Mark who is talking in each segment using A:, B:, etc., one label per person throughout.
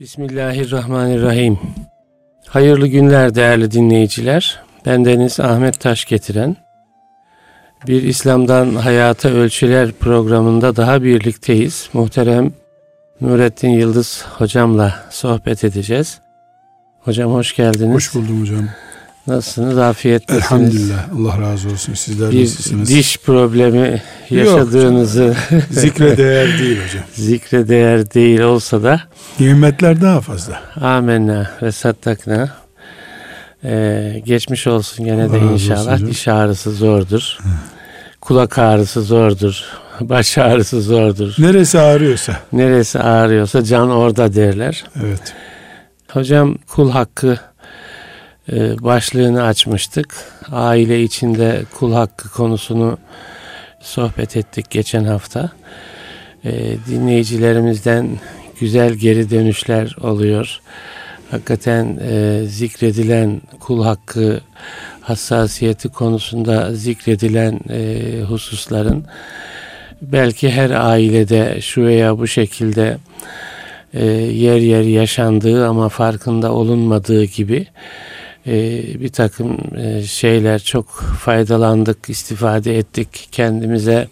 A: Bismillahirrahmanirrahim. Hayırlı günler değerli dinleyiciler. Bendeniz Ahmet Taş getiren bir İslam'dan Hayata Ölçüler programında daha birlikteyiz. Muhterem Nurettin Yıldız hocamla sohbet edeceğiz. Hocam hoş geldiniz.
B: Hoş buldum hocam.
A: Nasılsınız? Afiyettesiniz.
B: Elhamdülillah. Allah razı olsun. Sizler
A: bir
B: nasılsınız?
A: diş problemi yaşadığınızı
B: zikre değer değil hocam.
A: zikre değer değil olsa da
B: Nimetler daha fazla.
A: amenna ve sattakna ee, geçmiş olsun gene
B: Allah
A: de inşallah.
B: olsun
A: Diş ağrısı zordur. Kulak ağrısı zordur. Baş ağrısı zordur.
B: Neresi ağrıyorsa.
A: Neresi ağrıyorsa can orada derler.
B: Evet.
A: Hocam kul hakkı başlığını açmıştık. Aile içinde kul hakkı konusunu sohbet ettik geçen hafta. E, dinleyicilerimizden güzel geri dönüşler oluyor. Hakikaten e, zikredilen kul hakkı hassasiyeti konusunda zikredilen e, hususların belki her ailede şu veya bu şekilde e, yer yer yaşandığı ama farkında olunmadığı gibi e, bir takım e, şeyler çok faydalandık, istifade ettik, kendimize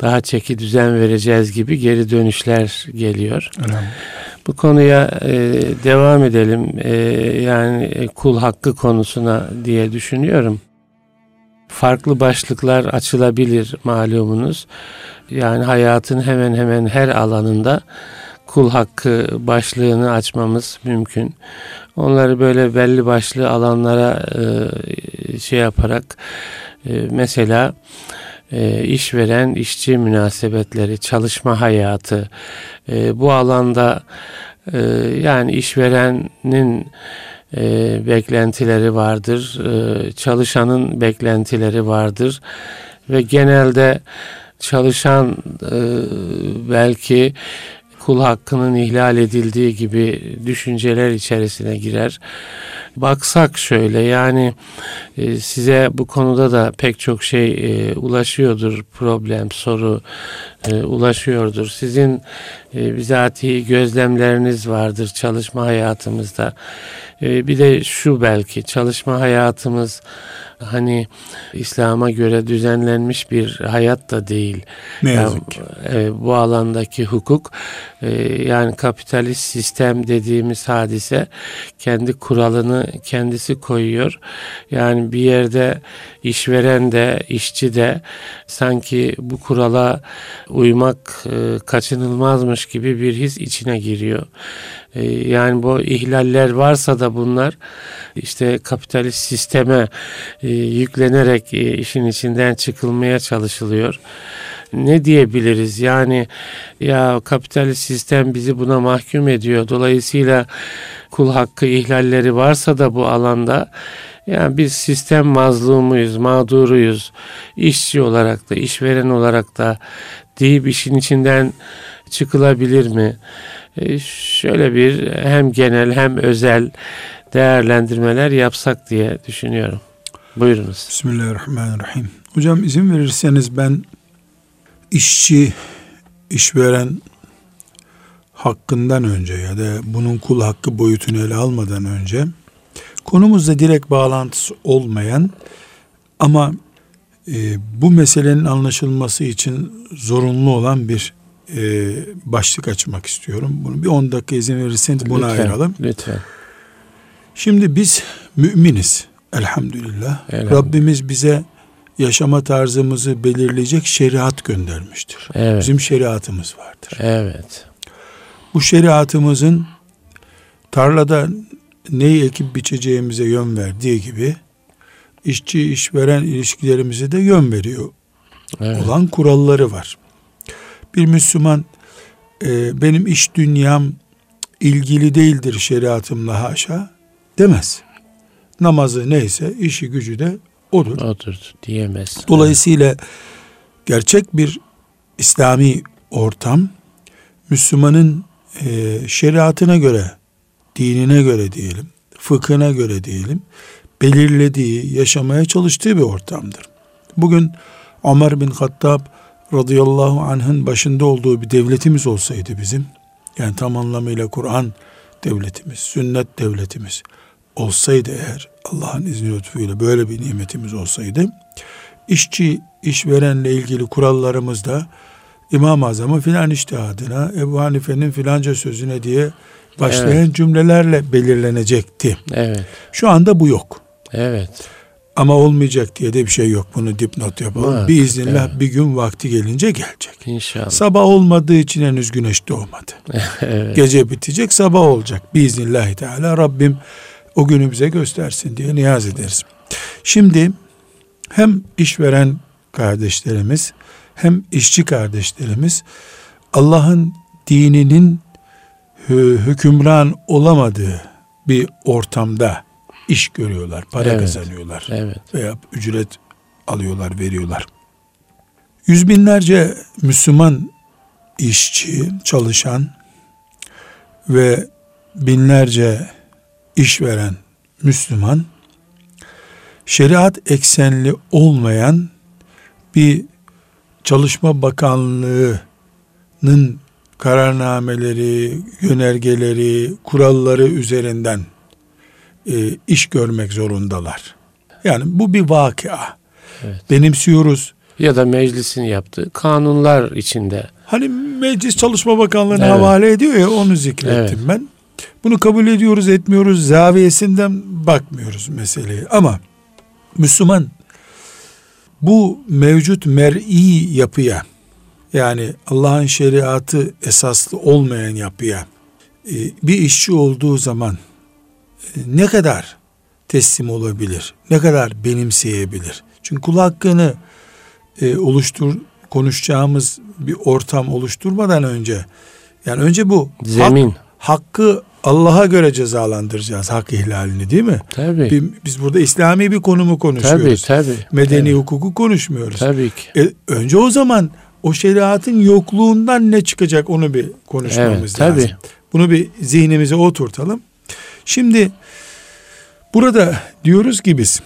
A: daha çeki düzen vereceğiz gibi geri dönüşler geliyor.
B: Elhamdülillah.
A: Bu konuya e, devam edelim. E, yani e, kul hakkı konusuna diye düşünüyorum. Farklı başlıklar açılabilir malumunuz. Yani hayatın hemen hemen her alanında kul hakkı başlığını açmamız mümkün. Onları böyle belli başlı alanlara e, şey yaparak e, mesela e, işveren işçi münasebetleri, çalışma hayatı bu alanda yani işverenin e, beklentileri vardır, e, çalışanın beklentileri vardır ve genelde çalışan e, belki kul hakkının ihlal edildiği gibi düşünceler içerisine girer. Baksak şöyle yani e, size bu konuda da pek çok şey e, ulaşıyordur problem soru e, ulaşıyordur. Sizin e, bizatihi gözlemleriniz vardır çalışma hayatımızda. E, bir de şu belki çalışma hayatımız hani İslam'a göre düzenlenmiş bir hayat da değil.
B: Ne
A: Ya,
B: yazık ki.
A: e, bu alandaki hukuk e, yani kapitalist sistem dediğimiz hadise kendi kuralını kendisi koyuyor. Yani bir yerde işveren de işçi de sanki bu kurala uymak e, kaçınılmazmış gibi bir his içine giriyor. E, yani bu ihlaller varsa da bunlar işte kapitalist sisteme e, yüklenerek işin içinden çıkılmaya çalışılıyor. Ne diyebiliriz? Yani ya kapitalist sistem bizi buna mahkum ediyor. Dolayısıyla kul hakkı ihlalleri varsa da bu alanda yani biz sistem mazlumuyuz, mağduruyuz. İşçi olarak da, işveren olarak da deyip işin içinden çıkılabilir mi? E, şöyle bir hem genel hem özel değerlendirmeler yapsak diye düşünüyorum. Buyurunuz.
B: Bismillahirrahmanirrahim. Hocam izin verirseniz ben işçi, işveren hakkından önce ya da bunun kul hakkı boyutunu ele almadan önce konumuzla direkt bağlantısı olmayan ama e, bu meselenin anlaşılması için zorunlu olan bir e, başlık açmak istiyorum. Bunu bir 10 dakika izin verirseniz buna
A: Lütfen,
B: ayıralım.
A: Lütfen.
B: Şimdi biz müminiz elhamdülillah.
A: Elhamdülillah.
B: Rabbimiz bize yaşama tarzımızı belirleyecek şeriat göndermiştir.
A: Evet.
B: Bizim şeriatımız vardır.
A: Evet.
B: Bu şeriatımızın tarlada neyi ekip biçeceğimize yön verdiği gibi işçi işveren ilişkilerimize de yön veriyor
A: Evet.
B: olan kuralları var. Bir Müslüman e, benim iş dünyam ilgili değildir şeriatımla haşa demez. Namazı neyse işi gücü de odur.
A: Otur diyemez.
B: Dolayısıyla gerçek bir İslami ortam Müslümanın e, şeriatına göre, dinine göre diyelim, fıkhına göre diyelim, belirlediği, yaşamaya çalıştığı bir ortamdır. Bugün Ömer bin Hattab radıyallahu anh'ın başında olduğu bir devletimiz olsaydı bizim, yani tam anlamıyla Kur'an devletimiz, sünnet devletimiz olsaydı eğer Allah'ın izni lütfuyla böyle bir nimetimiz olsaydı işçi işverenle ilgili kurallarımızda İmam-ı Azam'ın filan iştihadına, Ebu Hanife'nin filanca sözüne diye başlayan evet. cümlelerle belirlenecekti.
A: Evet.
B: Şu anda bu yok.
A: Evet.
B: Ama olmayacak diye de bir şey yok. Bunu dipnot yapalım. Var, Biiznillah evet. bir gün vakti gelince gelecek.
A: İnşallah.
B: Sabah olmadığı için henüz güneş doğmadı. evet. Gece bitecek, sabah olacak. Biiznillah Teala Rabbim o günü bize göstersin diye niyaz ederiz. Şimdi hem işveren kardeşlerimiz hem işçi kardeşlerimiz Allah'ın dininin hükümran olamadığı bir ortamda iş görüyorlar, para evet, kazanıyorlar
A: evet.
B: veya ücret alıyorlar, veriyorlar. Yüz binlerce Müslüman işçi, çalışan ve binlerce işveren Müslüman şeriat eksenli olmayan bir Çalışma Bakanlığı'nın kararnameleri, yönergeleri, kuralları üzerinden e, iş görmek zorundalar. Yani bu bir vakia. Evet. Benimsiyoruz.
A: Ya da meclisin yaptığı kanunlar içinde.
B: Hani Meclis Çalışma Bakanlığı'na evet. havale ediyor ya onu zikrettim evet. ben. Bunu kabul ediyoruz etmiyoruz zaviyesinden bakmıyoruz meseleye. Ama Müslüman bu mevcut mer'i yapıya yani Allah'ın şeriatı esaslı olmayan yapıya e, bir işçi olduğu zaman e, ne kadar teslim olabilir? Ne kadar benimseyebilir? Çünkü kul hakkını e, oluştur konuşacağımız bir ortam oluşturmadan önce yani önce bu
A: zemin hak,
B: hakkı Allah'a göre cezalandıracağız hak ihlalini değil mi?
A: Tabii.
B: Biz burada İslami bir konumu konuşuyoruz.
A: Tabii tabii.
B: Medeni
A: tabii.
B: hukuku konuşmuyoruz.
A: Tabii ki.
B: E, önce o zaman o şeriatın yokluğundan ne çıkacak onu bir konuşmamız evet, lazım. Tabii. Bunu bir zihnimize oturtalım. Şimdi burada diyoruz ki biz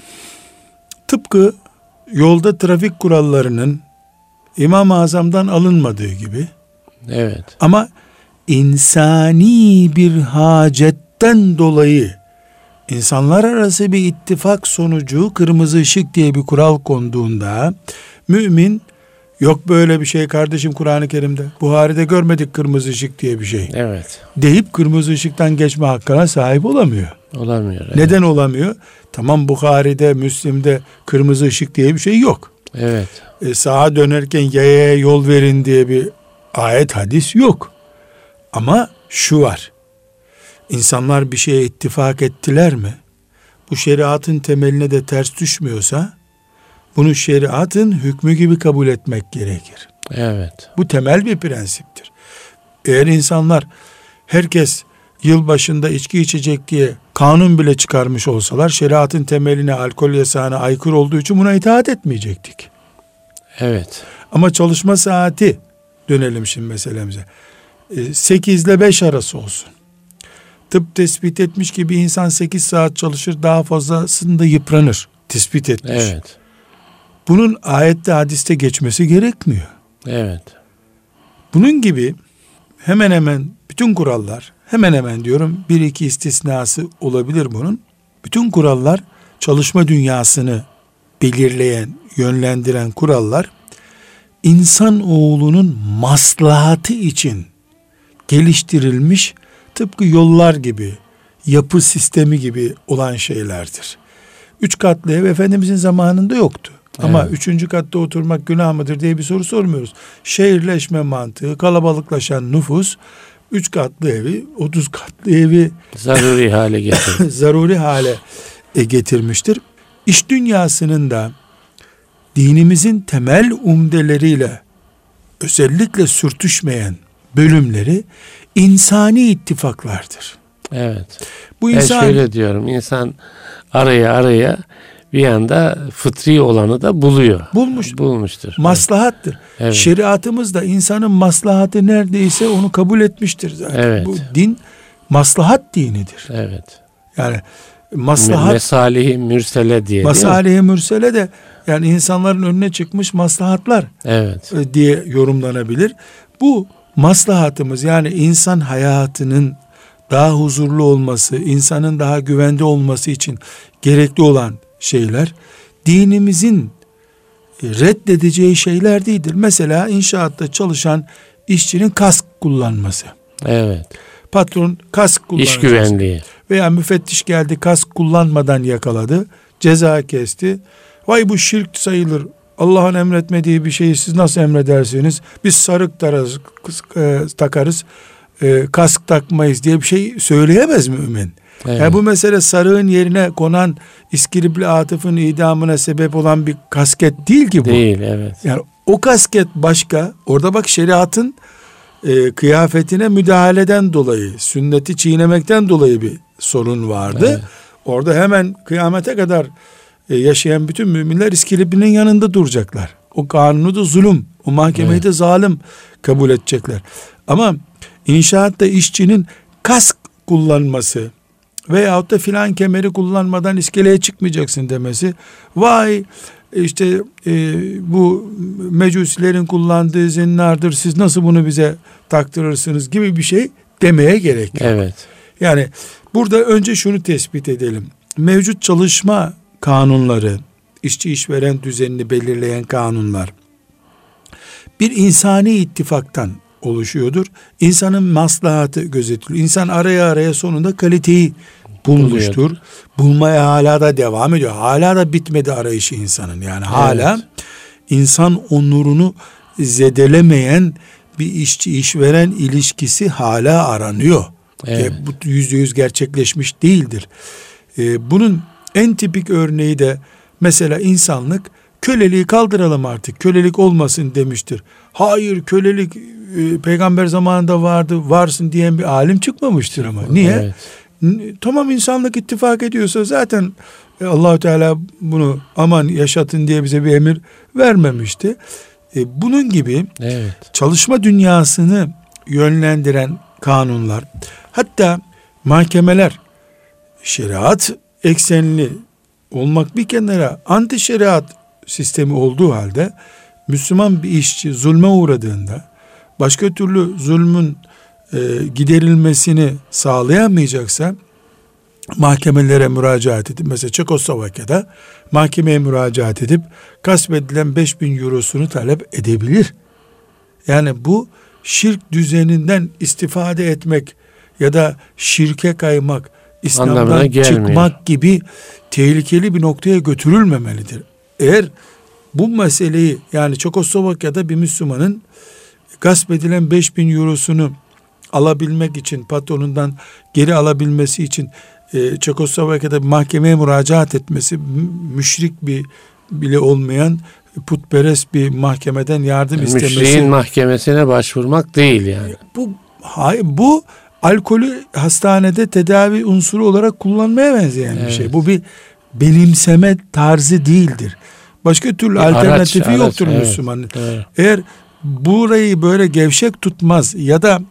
B: tıpkı yolda trafik kurallarının İmam-ı Azam'dan alınmadığı gibi
A: Evet.
B: Ama insani bir hacetten dolayı insanlar arası bir ittifak sonucu kırmızı ışık diye bir kural konduğunda mümin yok böyle bir şey kardeşim Kur'an-ı Kerim'de Buhari'de görmedik kırmızı ışık diye bir şey.
A: Evet.
B: Deyip kırmızı ışıktan geçme hakkına sahip olamıyor.
A: Olamıyor. Evet.
B: Neden olamıyor? Tamam Bukhari'de, Müslim'de kırmızı ışık diye bir şey yok.
A: Evet.
B: E, sağa dönerken yaya yol verin diye bir ayet hadis yok. Ama şu var. İnsanlar bir şeye ittifak ettiler mi? Bu şeriatın temeline de ters düşmüyorsa bunu şeriatın hükmü gibi kabul etmek gerekir.
A: Evet.
B: Bu temel bir prensiptir. Eğer insanlar herkes yıl başında içki içecek diye kanun bile çıkarmış olsalar şeriatın temeline alkol yasağına aykırı olduğu için buna itaat etmeyecektik.
A: Evet.
B: Ama çalışma saati dönelim şimdi meselemize. 8 ile 5 arası olsun. Tıp tespit etmiş ki bir insan 8 saat çalışır daha fazlasında yıpranır. Tespit etmiş.
A: Evet.
B: Bunun ayette hadiste geçmesi gerekmiyor.
A: Evet.
B: Bunun gibi hemen hemen bütün kurallar hemen hemen diyorum bir iki istisnası olabilir bunun. Bütün kurallar çalışma dünyasını belirleyen, yönlendiren kurallar insan oğlunun maslahatı için geliştirilmiş tıpkı yollar gibi, yapı sistemi gibi olan şeylerdir. Üç katlı ev Efendimizin zamanında yoktu. Evet. Ama üçüncü katta oturmak günah mıdır diye bir soru sormuyoruz. Şehirleşme mantığı, kalabalıklaşan nüfus, üç katlı evi, otuz katlı evi
A: zaruri hale getirdi.
B: zaruri hale e, getirmiştir. İş dünyasının da dinimizin temel umdeleriyle özellikle sürtüşmeyen bölümleri insani ittifaklardır.
A: Evet. Bu insan ben şöyle diyorum. insan araya araya bir anda fıtri olanı da buluyor.
B: Bulmuş.
A: Bulmuştur.
B: Maslahattır. Evet. Şeriatımız da insanın maslahatı neredeyse onu kabul etmiştir zaten.
A: Evet.
B: Bu din maslahat dinidir.
A: Evet.
B: Yani maslahat
A: mesalihi mürsele diye.
B: Mesalihi mürsele de yani insanların önüne çıkmış maslahatlar.
A: Evet.
B: E, diye yorumlanabilir. Bu maslahatımız yani insan hayatının daha huzurlu olması, insanın daha güvende olması için gerekli olan şeyler dinimizin reddedeceği şeyler değildir. Mesela inşaatta çalışan işçinin kask kullanması.
A: Evet.
B: Patron kask kullanacak.
A: İş güvenliği.
B: Veya müfettiş geldi kask kullanmadan yakaladı. Ceza kesti. Vay bu şirk sayılır. Allah'ın emretmediği bir şeyi siz nasıl emredersiniz? Biz sarık tararız, e, takarız, e, kask takmayız diye bir şey söyleyemez mümin. Evet. Yani bu mesele sarığın yerine konan İskilipli Atıf'ın idamına sebep olan bir kasket değil ki bu.
A: Değil evet.
B: Yani o kasket başka. Orada bak şeriatın e, kıyafetine müdahaleden dolayı, sünneti çiğnemekten dolayı bir sorun vardı. Evet. Orada hemen kıyamete kadar e, yaşayan bütün müminler İskilip'inin yanında duracaklar. O kanunu da zulüm, o mahkemeyi evet. de zalim kabul edecekler. Ama inşaatta işçinin kask kullanması veyahut da filan kemeri kullanmadan iskeleye çıkmayacaksın demesi. Vay işte e, bu mecusilerin kullandığı zinnardır siz nasıl bunu bize taktırırsınız gibi bir şey demeye gerek yok.
A: Evet.
B: Yani burada önce şunu tespit edelim. Mevcut çalışma kanunları, işçi işveren düzenini belirleyen kanunlar bir insani ittifaktan oluşuyordur. İnsanın maslahatı gözetiliyor. İnsan araya araya sonunda kaliteyi bulmuştur. Bulmaya hala da devam ediyor. Hala da bitmedi arayışı insanın. Yani hala evet. insan onurunu zedelemeyen bir işçi işveren ilişkisi hala aranıyor. Evet. E, bu yüzde yüz gerçekleşmiş değildir. E, bunun en tipik örneği de mesela insanlık köleliği kaldıralım artık kölelik olmasın demiştir. Hayır kölelik e, peygamber zamanında vardı varsın diyen bir alim çıkmamıştır ama. Niye? Evet tamam insanlık ittifak ediyorsa zaten e, Allahu Teala bunu aman yaşatın diye bize bir emir vermemişti. E, bunun gibi evet. çalışma dünyasını yönlendiren kanunlar hatta mahkemeler şeriat eksenli olmak bir kenara anti şeriat sistemi olduğu halde Müslüman bir işçi zulme uğradığında başka türlü zulmün e, giderilmesini sağlayamayacaksa mahkemelere müracaat edip mesela Çekoslovakya'da mahkemeye müracaat edip gasp edilen 5000 eurosunu talep edebilir. Yani bu şirk düzeninden istifade etmek ya da şirke kaymak, İslam'dan çıkmak gibi tehlikeli bir noktaya götürülmemelidir. Eğer bu meseleyi yani Çekoslovakya'da bir Müslümanın gasp edilen 5000 eurosunu alabilmek için patronundan geri alabilmesi için e, Çekoslovakya'da bir mahkemeye müracaat etmesi müşrik bir bile olmayan putperest bir mahkemeden yardım yani istemesi.
A: Müşriğin mahkemesine başvurmak değil yani.
B: Bu hayır, bu alkolü hastanede tedavi unsuru olarak kullanmaya benzeyen evet. bir şey. Bu bir benimseme tarzı değildir. Başka türlü bir alternatifi araç, yoktur araç, Müslümanın. Evet, evet. Eğer burayı böyle gevşek tutmaz ya da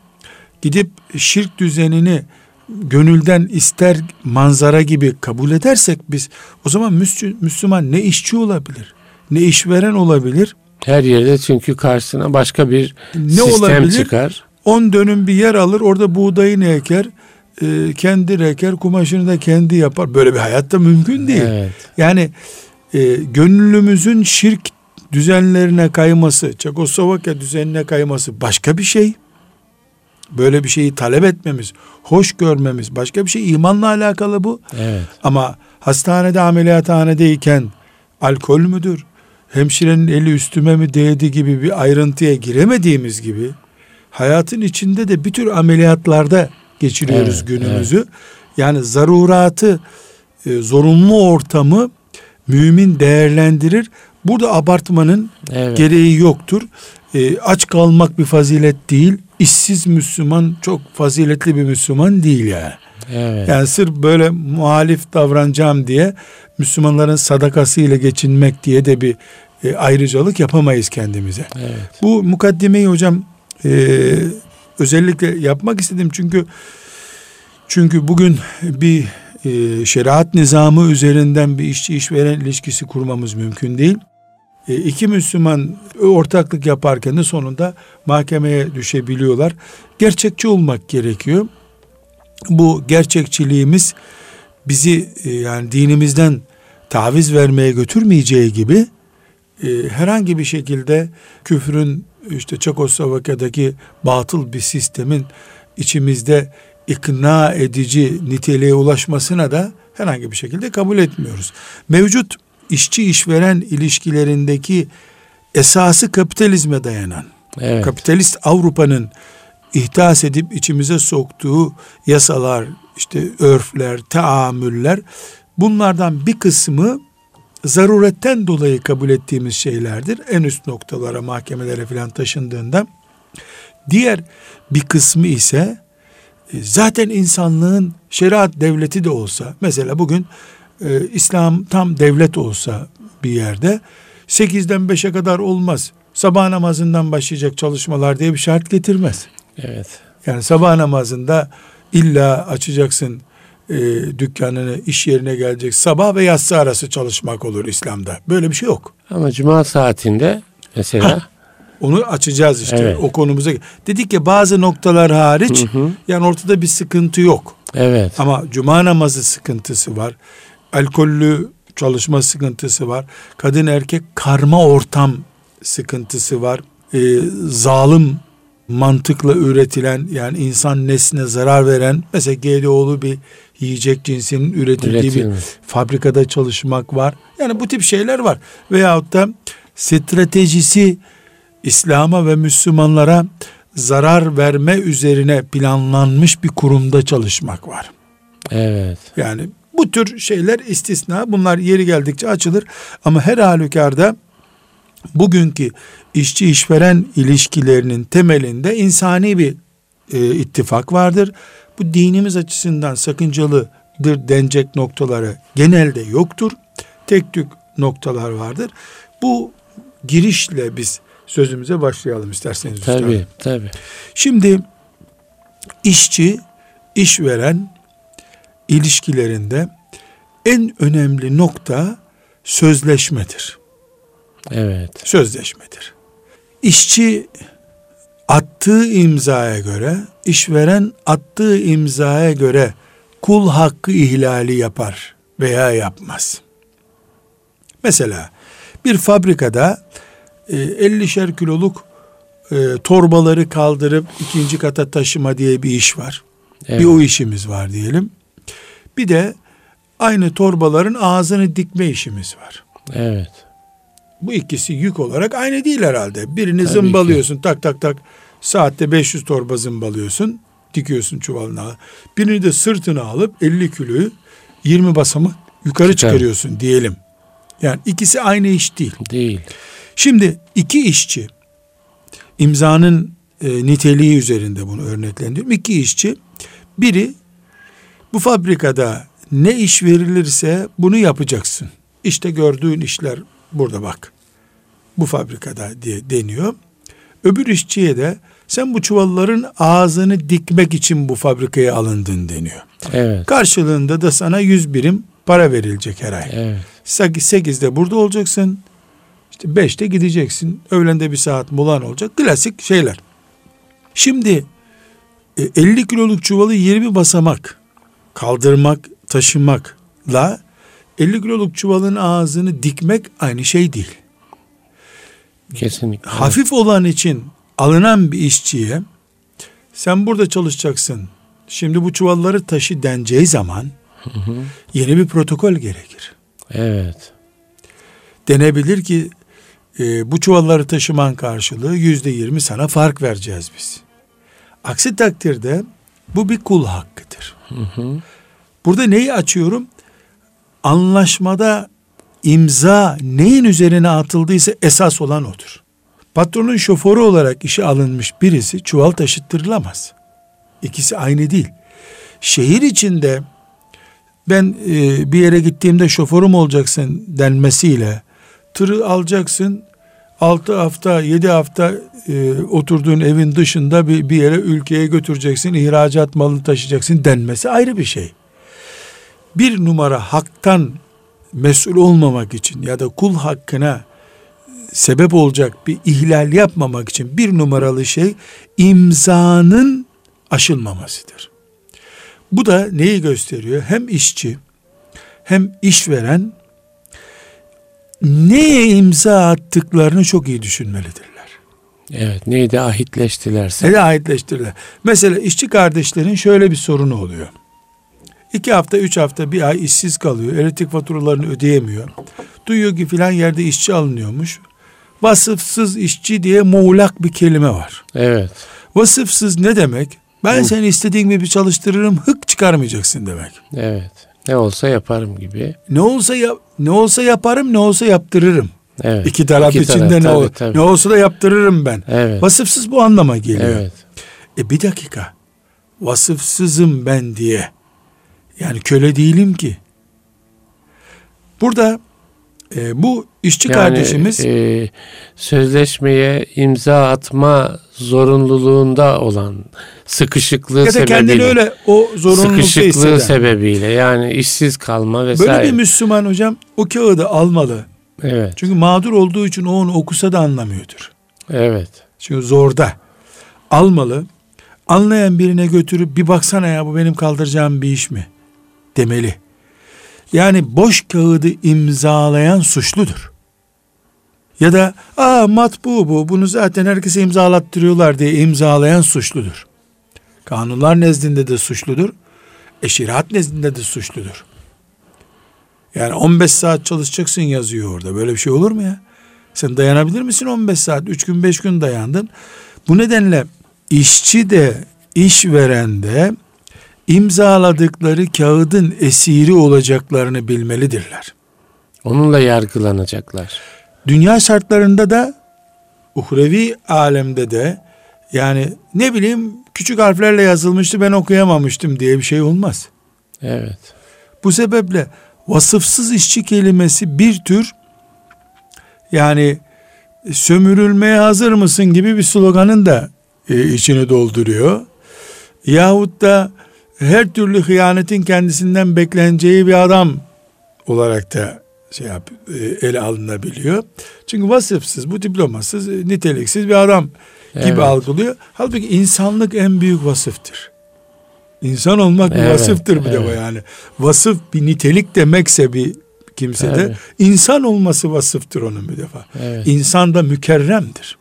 B: gidip şirk düzenini gönülden ister manzara gibi kabul edersek biz o zaman Müslüman ne işçi olabilir ne işveren olabilir
A: her yerde çünkü karşısına başka bir ne sistem olabilir? çıkar
B: 10 dönüm bir yer alır orada buğdayını eker e, kendi reker kumaşını da kendi yapar böyle bir hayatta mümkün değil evet. yani e, gönlümüzün şirk düzenlerine kayması Çekoslovakya düzenine kayması başka bir şey böyle bir şeyi talep etmemiz, hoş görmemiz başka bir şey imanla alakalı bu.
A: Evet.
B: Ama hastanede ameliyathanedeyken alkol müdür? Hemşirenin eli üstüme mi değdi gibi bir ayrıntıya giremediğimiz gibi hayatın içinde de bir tür ameliyatlarda geçiriyoruz evet, günümüzü. Evet. Yani zaruratı, e, zorunlu ortamı mümin değerlendirir. Burada abartmanın evet. gereği yoktur. E, aç kalmak bir fazilet değil işsiz Müslüman çok faziletli bir Müslüman değil yani. Evet. Yani sırf böyle muhalif davranacağım diye Müslümanların sadakasıyla geçinmek diye de bir e, ayrıcalık yapamayız kendimize.
A: Evet.
B: Bu mukaddimeyi hocam e, özellikle yapmak istedim çünkü çünkü bugün bir e, şeriat nizamı üzerinden bir işçi işveren ilişkisi kurmamız mümkün değil. E, iki Müslüman ortaklık yaparken de sonunda mahkemeye düşebiliyorlar. Gerçekçi olmak gerekiyor. bu gerçekçiliğimiz bizi e, yani dinimizden taviz vermeye götürmeyeceği gibi e, herhangi bir şekilde küfrün işte Çekoslovakya'daki batıl bir sistemin içimizde ikna edici niteliğe ulaşmasına da herhangi bir şekilde kabul etmiyoruz. Mevcut işçi işveren ilişkilerindeki esası kapitalizme dayanan, evet. kapitalist Avrupa'nın ihdas edip içimize soktuğu yasalar, işte örfler, taamüller bunlardan bir kısmı zaruretten dolayı kabul ettiğimiz şeylerdir. En üst noktalara, mahkemelere filan taşındığında diğer bir kısmı ise e, zaten insanlığın şeriat devleti de olsa mesela bugün e, İslam tam devlet olsa bir yerde 8'den 5'e kadar olmaz. Sabah namazından başlayacak çalışmalar diye bir şart getirmez.
A: Evet.
B: Yani sabah namazında illa açacaksın e, dükkanını, iş yerine gelecek. Sabah ve yatsı arası çalışmak olur İslam'da. Böyle bir şey yok.
A: Ama cuma saatinde mesela ha,
B: onu açacağız işte evet. o konumuza. Dedik ya bazı noktalar hariç hı hı. yani ortada bir sıkıntı yok.
A: Evet.
B: Ama cuma namazı sıkıntısı var. Alkollü çalışma sıkıntısı var. Kadın erkek karma ortam sıkıntısı var. Ee, zalim mantıkla üretilen yani insan nesline zarar veren mesela GDO'lu bir yiyecek cinsinin üretildiği Üretilmiş. bir fabrikada çalışmak var. Yani bu tip şeyler var. Veyahut da stratejisi İslam'a ve Müslümanlara zarar verme üzerine planlanmış bir kurumda çalışmak var.
A: Evet.
B: Yani bu tür şeyler istisna. Bunlar yeri geldikçe açılır. Ama her halükarda bugünkü işçi işveren ilişkilerinin temelinde insani bir e, ittifak vardır. Bu dinimiz açısından sakıncalıdır denecek noktaları genelde yoktur. Tek tük noktalar vardır. Bu girişle biz sözümüze başlayalım isterseniz.
A: Tabii, tabii.
B: Şimdi işçi, işveren ilişkilerinde en önemli nokta sözleşmedir.
A: Evet.
B: Sözleşmedir. İşçi attığı imzaya göre, işveren attığı imzaya göre kul hakkı ihlali yapar veya yapmaz. Mesela bir fabrikada e, 50'şer kiloluk e, torbaları kaldırıp ikinci kata taşıma diye bir iş var. Evet. Bir o işimiz var diyelim. Bir de aynı torbaların ağzını dikme işimiz var.
A: Evet.
B: Bu ikisi yük olarak aynı değil herhalde. Birini Tabii zımbalıyorsun ki. tak tak tak saatte 500 torba zımbalıyorsun dikiyorsun çuvalına. Birini de sırtına alıp 50 kiloyu 20 basamak yukarı Çıkar. çıkarıyorsun diyelim. Yani ikisi aynı iş değil.
A: Değil.
B: Şimdi iki işçi imzanın e, niteliği üzerinde bunu örneklendiriyorum. İki işçi biri bu fabrikada ne iş verilirse bunu yapacaksın. İşte gördüğün işler burada bak. Bu fabrikada diye deniyor. Öbür işçiye de sen bu çuvalların ağzını dikmek için bu fabrikaya alındın deniyor.
A: Evet.
B: Karşılığında da sana yüz birim para verilecek her ay.
A: Evet.
B: Sekizde burada olacaksın. İşte beşte gideceksin. Öğlende bir saat molan olacak. Klasik şeyler. Şimdi 50 e, kiloluk çuvalı 20 basamak kaldırmak, taşımakla 50 kiloluk çuvalın ağzını dikmek aynı şey değil.
A: Kesinlikle.
B: Hafif olan için alınan bir işçiye sen burada çalışacaksın. Şimdi bu çuvalları taşı deneceği zaman hı hı. yeni bir protokol gerekir.
A: Evet.
B: Denebilir ki e, bu çuvalları taşıman karşılığı yüzde yirmi sana fark vereceğiz biz. Aksi takdirde bu bir kul hakkıdır. Hı hı. Burada neyi açıyorum? Anlaşmada imza neyin üzerine atıldıysa esas olan odur. Patronun şoförü olarak işe alınmış birisi çuval taşıttırılamaz. İkisi aynı değil. Şehir içinde ben e, bir yere gittiğimde şoförüm olacaksın denmesiyle tırı alacaksın 6 hafta 7 hafta e, oturduğun evin dışında bir, bir yere ülkeye götüreceksin ihracat malını taşıyacaksın denmesi ayrı bir şey. Bir numara haktan mesul olmamak için ya da kul hakkına sebep olacak bir ihlal yapmamak için bir numaralı şey imzanın aşılmamasıdır. Bu da neyi gösteriyor? Hem işçi hem işveren neye imza attıklarını çok iyi düşünmelidirler.
A: Evet neydi ahitleştilerse.
B: Ne de ahitleştirdiler. Mesela işçi kardeşlerin şöyle bir sorunu oluyor. İki hafta, üç hafta, bir ay işsiz kalıyor. Elektrik faturalarını ödeyemiyor. Duyuyor ki filan yerde işçi alınıyormuş. Vasıfsız işçi diye muğlak bir kelime var.
A: Evet.
B: Vasıfsız ne demek? Ben seni istediğin gibi çalıştırırım, hık çıkarmayacaksın demek.
A: Evet. Ne olsa yaparım gibi.
B: Ne olsa ya, ne olsa yaparım, ne olsa yaptırırım.
A: Evet.
B: İki taraf
A: İki
B: içinde
A: taraf,
B: ne
A: tabii,
B: ol,
A: tabii.
B: ne olsa da yaptırırım ben.
A: Evet.
B: Vasıfsız bu anlama geliyor.
A: Evet.
B: E bir dakika. Vasıfsızım ben diye. Yani köle değilim ki. Burada e, bu işçi
A: Yani,
B: kardeşimiz
A: e, sözleşmeye imza atma zorunluluğunda olan sıkışıklığı
B: ya da
A: sebebiyle
B: kendini öyle o zorunlulukta
A: sıkışıklığı
B: hisseden.
A: sebebiyle yani işsiz kalma vesaire.
B: Böyle bir Müslüman hocam o kağıdı almalı.
A: evet.
B: Çünkü mağdur olduğu için o onu okusa da anlamıyordur.
A: Evet.
B: Çünkü zorda. Almalı. Anlayan birine götürüp bir baksana ya bu benim kaldıracağım bir iş mi? Demeli. Yani boş kağıdı imzalayan suçludur. Ya da aa matbu bu bunu zaten herkese imzalattırıyorlar diye imzalayan suçludur. Kanunlar nezdinde de suçludur. Eşirat nezdinde de suçludur. Yani 15 saat çalışacaksın yazıyor orada. Böyle bir şey olur mu ya? Sen dayanabilir misin 15 saat? 3 gün 5 gün dayandın. Bu nedenle işçi de işveren de imzaladıkları kağıdın esiri olacaklarını bilmelidirler.
A: Onunla yargılanacaklar.
B: Dünya şartlarında da uhrevi alemde de yani ne bileyim küçük harflerle yazılmıştı ben okuyamamıştım diye bir şey olmaz.
A: Evet.
B: Bu sebeple vasıfsız işçi kelimesi bir tür yani sömürülmeye hazır mısın gibi bir sloganın da e, içini dolduruyor. Yahut da her türlü hıyanetin kendisinden bekleneceği bir adam olarak da şey yap, e, ele alınabiliyor. Çünkü vasıfsız, bu diplomasız, e, niteliksiz bir adam gibi
A: Evet.
B: algılıyor. Halbuki insanlık en büyük vasıftır. İnsan olmak bir
A: Evet,
B: vasıftır bir de bu
A: evet.
B: yani. Vasıf bir nitelik demekse bir kimsede
A: Tabii.
B: insan olması vasıftır onun bir defa.
A: Evet.
B: İnsan da mükerremdir.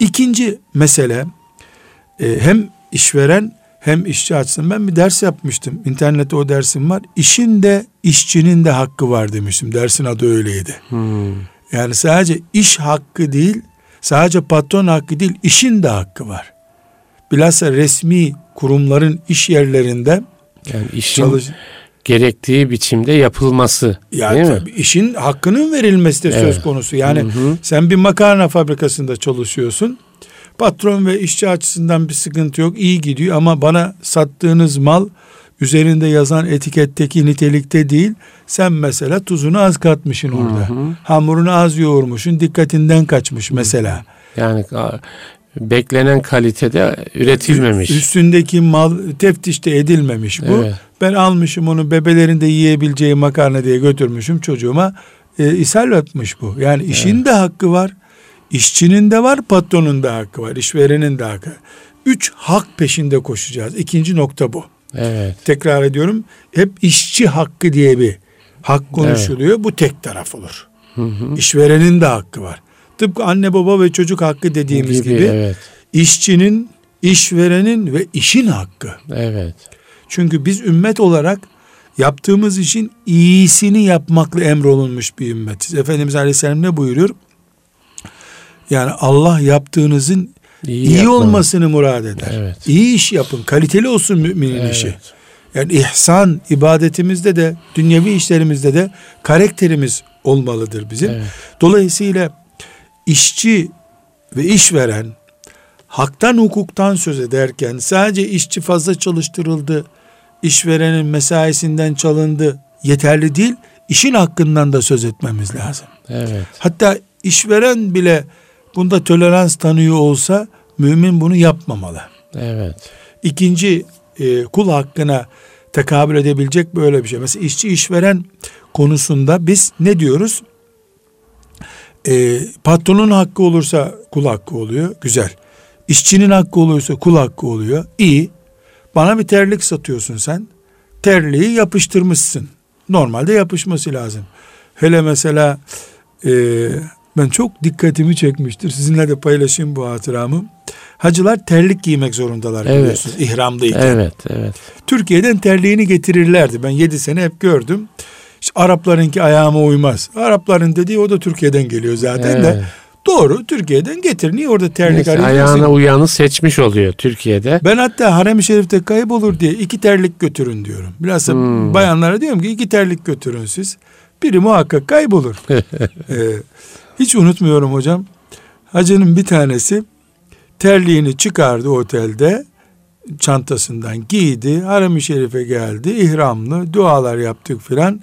B: İkinci mesele e, hem işveren hem işçi açısından ben bir ders yapmıştım. İnternette o dersim var. İşin de işçinin de hakkı var demiştim. Dersin adı öyleydi.
A: Hmm.
B: Yani sadece iş hakkı değil, sadece patron hakkı değil, işin de hakkı var. Bilhassa resmi kurumların iş yerlerinde
A: Yani işin
B: çalış
A: gerektiği biçimde yapılması.
B: yani
A: değil mi?
B: tabii işin hakkının verilmesi de söz
A: Evet.
B: konusu. Yani
A: Hı hı.
B: sen bir makarna fabrikasında çalışıyorsun. Patron ve işçi açısından bir sıkıntı yok. iyi gidiyor ama bana sattığınız mal üzerinde yazan etiketteki nitelikte değil. Sen mesela tuzunu az katmışsın orada.
A: hı.
B: Hamurunu az yoğurmuşsun. Dikkatinden kaçmış mesela.
A: Yani beklenen kalitede üretilmemiş.
B: Üstündeki mal teftişte edilmemiş bu.
A: Evet.
B: Ben almışım onu bebelerinde yiyebileceği makarna diye götürmüşüm çocuğuma. E, ishal etmiş bu. Yani işin de hakkı var. İşçinin de var, patronun da hakkı var. işverenin de hakkı. Üç hak peşinde koşacağız. İkinci nokta bu.
A: Evet.
B: Tekrar ediyorum. Hep işçi hakkı diye bir hak konuşuluyor. Bu tek taraf olur.
A: Hı hı.
B: İşverenin de hakkı var. Tıpkı anne baba ve çocuk hakkı dediğimiz gibi,
A: Evet.
B: işçinin, işverenin ve işin hakkı.
A: Evet.
B: Çünkü biz ümmet olarak yaptığımız işin iyisini yapmakla emrolunmuş bir ümmetiz. Efendimiz Aleyhisselam ne buyuruyor? Yani Allah yaptığınızın iyi,
A: yapma.
B: olmasını murad eder.
A: Evet.
B: İyi iş yapın, kaliteli olsun müminin
A: Evet.
B: işi. Yani ihsan ibadetimizde de, dünyevi işlerimizde de karakterimiz olmalıdır bizim.
A: Evet.
B: Dolayısıyla işçi ve işveren haktan hukuktan söz ederken sadece işçi fazla çalıştırıldı, işverenin mesaisinden çalındı yeterli değil, işin hakkından da söz etmemiz lazım.
A: Evet.
B: Hatta işveren bile bunda tolerans tanıyor olsa mümin bunu yapmamalı.
A: Evet.
B: İkinci e, kul hakkına tekabül edebilecek böyle bir şey. Mesela işçi işveren konusunda biz ne diyoruz? E, patronun hakkı olursa kul hakkı oluyor. Güzel. İşçinin hakkı olursa kul hakkı oluyor. İyi. Bana bir terlik satıyorsun sen. terliği yapıştırmışsın. Normalde yapışması lazım. Hele mesela e, ben çok dikkatimi çekmiştir. Sizinle de paylaşayım bu hatıramı. Hacılar terlik giymek zorundalar
A: Evet.
B: biliyorsunuz ihramdayken.
A: Evet, evet.
B: Türkiye'den terliğini getirirlerdi. Ben 7 sene hep gördüm. İşte Araplarınki ayağıma uymaz. Arapların dediği o da Türkiye'den geliyor zaten de.
A: Evet.
B: Doğru Türkiye'den getir. Niye orada terlik
A: Neyse,
B: arıyorsun?
A: ayağına uyanı seçmiş oluyor Türkiye'de.
B: Ben hatta harem-i şerifte kaybolur diye iki terlik götürün diyorum. Bilhassa
A: Hmm.
B: bayanlara diyorum ki iki terlik götürün siz. Biri muhakkak kaybolur. Ee, hiç unutmuyorum hocam. Hacının bir tanesi terliğini çıkardı otelde. Çantasından giydi. Harem-i şerife geldi. ihramlı dualar yaptık filan.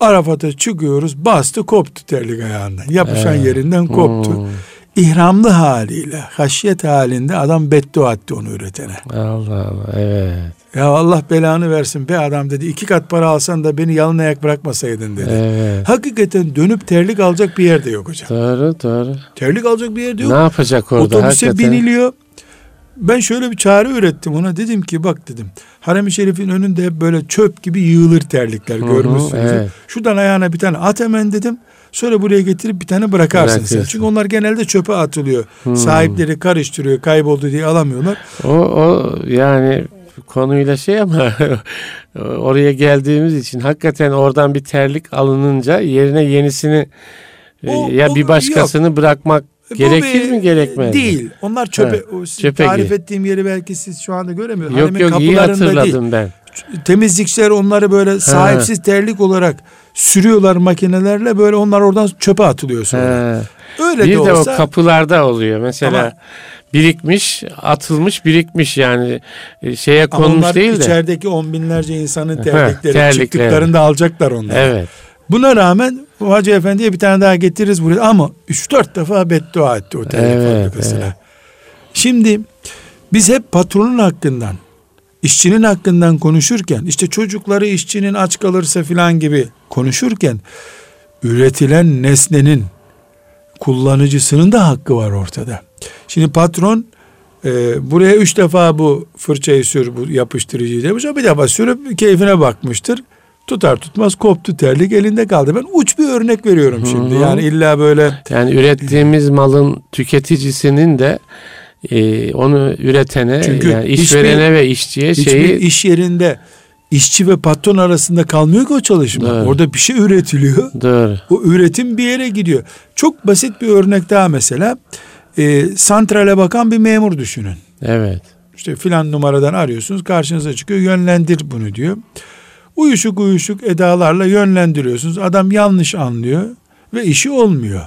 B: Arafat'a çıkıyoruz. Bastı koptu terlik ayağından. Yapışan
A: Evet.
B: yerinden koptu.
A: Hmm.
B: İhramlı haliyle, haşyet halinde adam beddua etti onu üretene.
A: Allah Allah, evet.
B: Ya Allah belanı versin be adam dedi. iki kat para alsan da beni yalın ayak bırakmasaydın dedi.
A: Evet.
B: Hakikaten dönüp terlik alacak bir yerde yok hocam.
A: Doğru, doğru.
B: Terlik alacak bir yerde yok.
A: Ne yapacak orada
B: Otobüse
A: hakikaten?
B: biniliyor. Ben şöyle bir çare ürettim ona. Dedim ki bak dedim. Harem-i Şerif'in önünde hep böyle çöp gibi yığılır terlikler
A: hı,
B: görmüşsünüz.
A: evet.
B: Şuradan ayağına bir tane at hemen dedim. Sonra buraya getirip bir tane bırakarsın sen. Çünkü onlar genelde çöpe atılıyor.
A: Hmm.
B: Sahipleri karıştırıyor, kayboldu diye alamıyorlar.
A: O, o yani konuyla şey ama oraya geldiğimiz için hakikaten oradan bir terlik alınınca yerine yenisini e,
B: O-
A: ya
B: o-
A: bir başkasını bırakmak
B: Bu
A: gerekir
B: bir-
A: mi gerekmez mi?
B: Değil. Onlar çöpe. O siz
A: çöpe
B: tarif
A: gir.
B: ettiğim yeri belki siz şu anda göremiyorsunuz.
A: Yok
B: Haremin
A: yok iyi
B: kapılarında değil.
A: hatırladım ben.
B: Temizlikçiler onları böyle sahipsiz terlik olarak sürüyorlar makinelerle böyle onlar oradan çöpe atılıyor sonra.
A: He.
B: Öyle
A: bir
B: de,
A: de,
B: olsa
A: o kapılarda oluyor mesela
B: Ama-
A: birikmiş atılmış birikmiş yani e, şeye konmuş
B: onlar
A: değil de.
B: içerideki on binlerce insanın terlikleri
A: terlikleri.
B: çıktıklarında alacaklar onları.
A: Evet.
B: Buna rağmen o Hacı Efendi'ye bir tane daha getiririz buraya ama 3-4 defa beddua etti o terlik
A: Evet, evet.
B: Şimdi biz hep patronun hakkından, işçinin hakkından konuşurken, işte çocukları işçinin aç kalırsa filan gibi konuşurken, üretilen nesnenin kullanıcısının da hakkı var ortada. Şimdi patron e, buraya üç defa bu fırçayı sür, bu yapıştırıcıyı demiş. Bir defa sürüp keyfine bakmıştır. Tutar tutmaz koptu terlik elinde kaldı. Ben uç bir örnek veriyorum şimdi.
A: Hı hı.
B: Yani illa böyle
A: Yani ürettiğimiz malın tüketicisinin de e, onu üretene
B: Çünkü
A: yani
B: hiçbir-
A: işverene ve işçiye
B: hiçbir
A: şeyi
B: iş yerinde işçi ve patron arasında kalmıyor ki o çalışma.
A: Evet.
B: Orada bir şey üretiliyor.
A: doğru.
B: O üretim bir yere gidiyor. Çok basit bir örnek daha mesela. E, santrale bakan bir memur düşünün.
A: Evet.
B: İşte filan numaradan arıyorsunuz karşınıza çıkıyor yönlendir bunu diyor. Uyuşuk uyuşuk edalarla yönlendiriyorsunuz. Adam yanlış anlıyor ve işi olmuyor.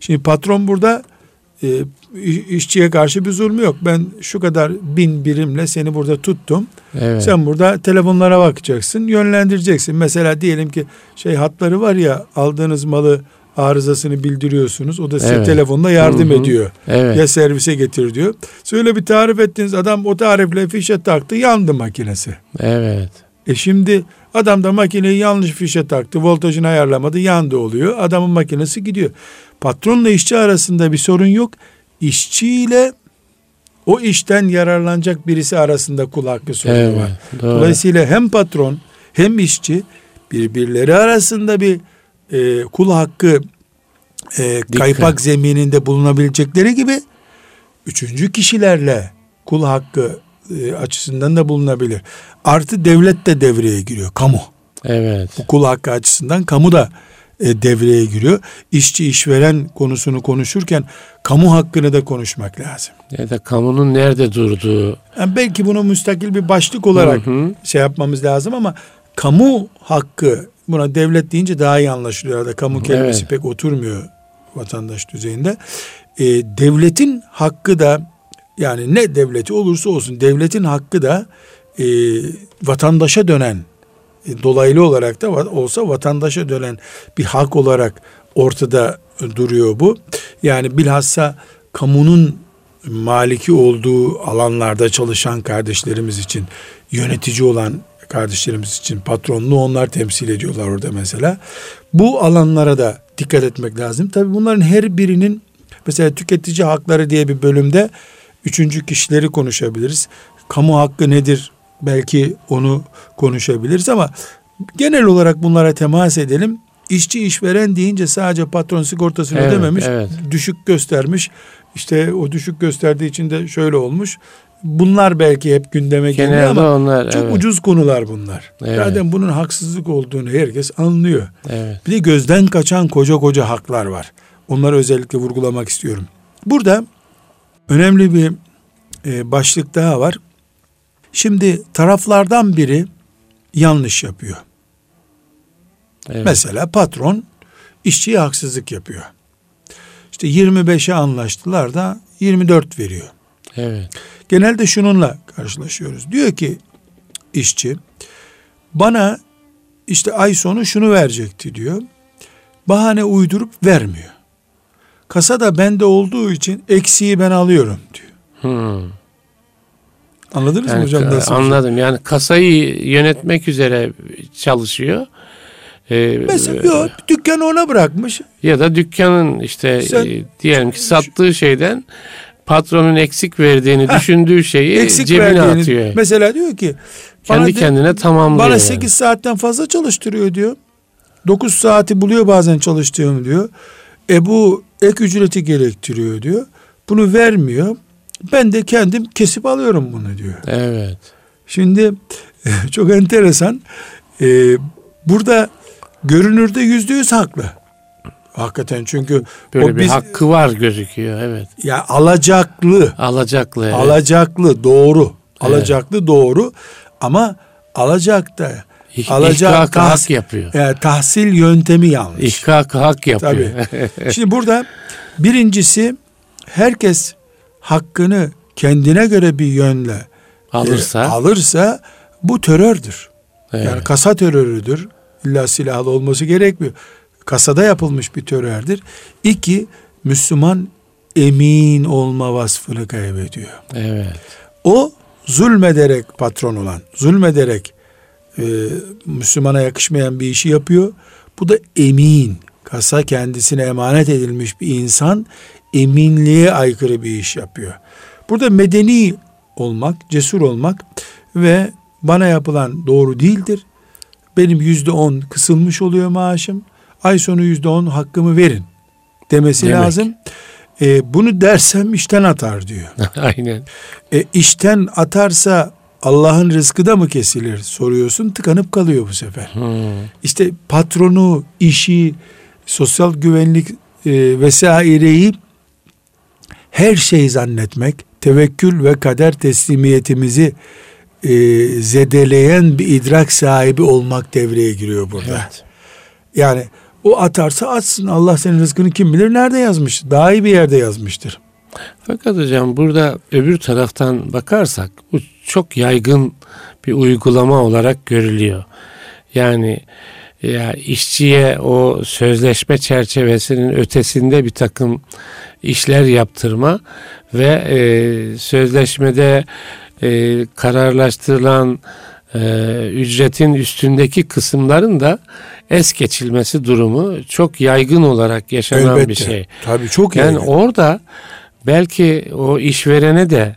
B: Şimdi patron burada e, işçiye karşı bir zulmü yok. Ben şu kadar bin birimle seni burada tuttum.
A: Evet.
B: Sen burada telefonlara bakacaksın, yönlendireceksin. Mesela diyelim ki şey hatları var ya aldığınız malı arızasını bildiriyorsunuz. O da size
A: Evet.
B: telefonla yardım
A: Hı hı.
B: ediyor.
A: evet.
B: Ya servise getir diyor. Söyle bir tarif ettiniz adam o tarifle fişe taktı yandı makinesi.
A: Evet.
B: E şimdi adam da makineyi yanlış fişe taktı voltajını ayarlamadı yandı oluyor. Adamın makinesi gidiyor. Patronla işçi arasında bir sorun yok. İşçiyle o işten yararlanacak birisi arasında kul hakkı sorunu
A: Evet.
B: var.
A: Doğru.
B: Dolayısıyla hem patron hem işçi birbirleri arasında bir e, kul hakkı e, kaypak zemininde bulunabilecekleri gibi üçüncü kişilerle kul hakkı e, açısından da bulunabilir. Artı devlet de devreye giriyor. Kamu.
A: Evet.
B: Bu kul hakkı açısından kamu da e, devreye giriyor. İşçi işveren konusunu konuşurken kamu hakkını da konuşmak lazım.
A: Ya da kamunun nerede durduğu.
B: Yani belki bunu müstakil bir başlık olarak
A: Hı hı.
B: şey yapmamız lazım ama kamu hakkı buna devlet deyince daha iyi anlaşılıyor. Da kamu kelimesi
A: Evet.
B: pek oturmuyor vatandaş düzeyinde. Ee, devletin hakkı da yani ne devleti olursa olsun devletin hakkı da e, vatandaşa dönen e, dolaylı olarak da olsa vatandaşa dönen bir hak olarak ortada duruyor bu. Yani bilhassa kamunun maliki olduğu alanlarda çalışan kardeşlerimiz için yönetici olan kardeşlerimiz için patronluğu onlar temsil ediyorlar orada mesela. Bu alanlara da dikkat etmek lazım. Tabii bunların her birinin mesela tüketici hakları diye bir bölümde üçüncü kişileri konuşabiliriz. Kamu hakkı nedir belki onu konuşabiliriz ama genel olarak bunlara temas edelim. İşçi işveren deyince sadece patron sigortasını
A: Evet,
B: ödememiş,
A: evet.
B: düşük göstermiş. İşte o düşük gösterdiği için de şöyle olmuş. Bunlar belki hep gündeme geliyor ama
A: onlar
B: çok
A: evet,
B: ucuz konular bunlar.
A: Evet.
B: Zaten bunun haksızlık olduğunu herkes anlıyor.
A: evet.
B: Bir de gözden kaçan koca koca haklar var. Onları özellikle vurgulamak istiyorum. Burada önemli bir e, başlık daha var. Şimdi taraflardan biri yanlış yapıyor.
A: evet.
B: Mesela patron işçiye haksızlık yapıyor. İşte 25'e anlaştılar da 24 veriyor.
A: Evet.
B: Genelde şununla karşılaşıyoruz. Diyor ki işçi bana işte ay sonu şunu verecekti diyor. Bahane uydurup vermiyor. Kasada bende olduğu için eksiği ben alıyorum diyor.
A: Hmm.
B: Anladınız mı
A: Yani,
B: hocam nasıl? şey?
A: anladım. Yani kasayı yönetmek üzere çalışıyor. Ee,
B: Mesela yok dükkanı ona bırakmış.
A: ya da dükkanın işte
B: Sen-
A: e, diyelim ki sattığı şeyden patronun eksik verdiğini düşündüğü şeyi
B: Eksik
A: cebine
B: verdiğini.
A: atıyor.
B: Mesela diyor ki
A: Kendi
B: de-
A: kendine tamamlıyor.
B: Bana
A: yani.
B: 8 saatten fazla çalıştırıyor diyor. 9 saati buluyor bazen çalıştığım diyor. E bu ek ücreti gerektiriyor diyor. Bunu vermiyor. Ben de kendim kesip alıyorum bunu diyor.
A: Evet.
B: Şimdi çok enteresan. Ee, burada görünürde yüzde yüz haklı. Hakikaten çünkü
A: Böyle
B: o
A: bir
B: biz
A: hakkı var gözüküyor. Evet.
B: ya alacaklı,
A: Alacaklı. Evet.
B: alacaklı doğru, alacaklı doğru ama alacakta alacak
A: hak yapıyor.
B: e, tahsil yöntemi yanlış.
A: İhkakı hak yapıyor.
B: Şimdi burada birincisi herkes hakkını kendine göre bir yönle e,
A: Alırsa.
B: alırsa bu terördür.
A: evet.
B: Yani kasa terörüdür. İlla silahlı olması gerekmiyor. Kasada yapılmış bir terördür. İki, Müslüman emin olma vasfını kaybediyor.
A: evet.
B: O zulmederek patron olan, zulmederek e, Müslümana yakışmayan bir işi yapıyor. Bu da emin, kasa kendisine emanet edilmiş bir insan eminliğe aykırı bir iş yapıyor. Burada medeni olmak, cesur olmak ve bana yapılan doğru değildir. Benim yüzde on kısılmış oluyor maaşım. Ay sonu yüzde on hakkımı verin demesi
A: Demek.
B: lazım. E, bunu dersem işten atar diyor.
A: Aynen.
B: E, işten atarsa Allah'ın rızkı da mı kesilir soruyorsun tıkanıp kalıyor bu sefer.
A: Hmm.
B: İşte patronu, işi, sosyal güvenlik e, vesaireyi her şey zannetmek, tevekkül ve kader teslimiyetimizi e, zedeleyen bir idrak sahibi olmak devreye giriyor burada.
A: Evet.
B: Yani o atarsa atsın Allah senin rızkını kim bilir nerede yazmış. Daha iyi bir yerde yazmıştır.
A: Fakat hocam burada öbür taraftan bakarsak bu çok yaygın bir uygulama olarak görülüyor. Yani ya işçiye o sözleşme çerçevesinin ötesinde bir takım işler yaptırma ve e, sözleşmede e, kararlaştırılan e, ücretin üstündeki kısımların da es geçilmesi durumu çok yaygın olarak yaşanan bir şey.
B: Tabii çok
A: Yani
B: yaygın.
A: orada belki o işverene de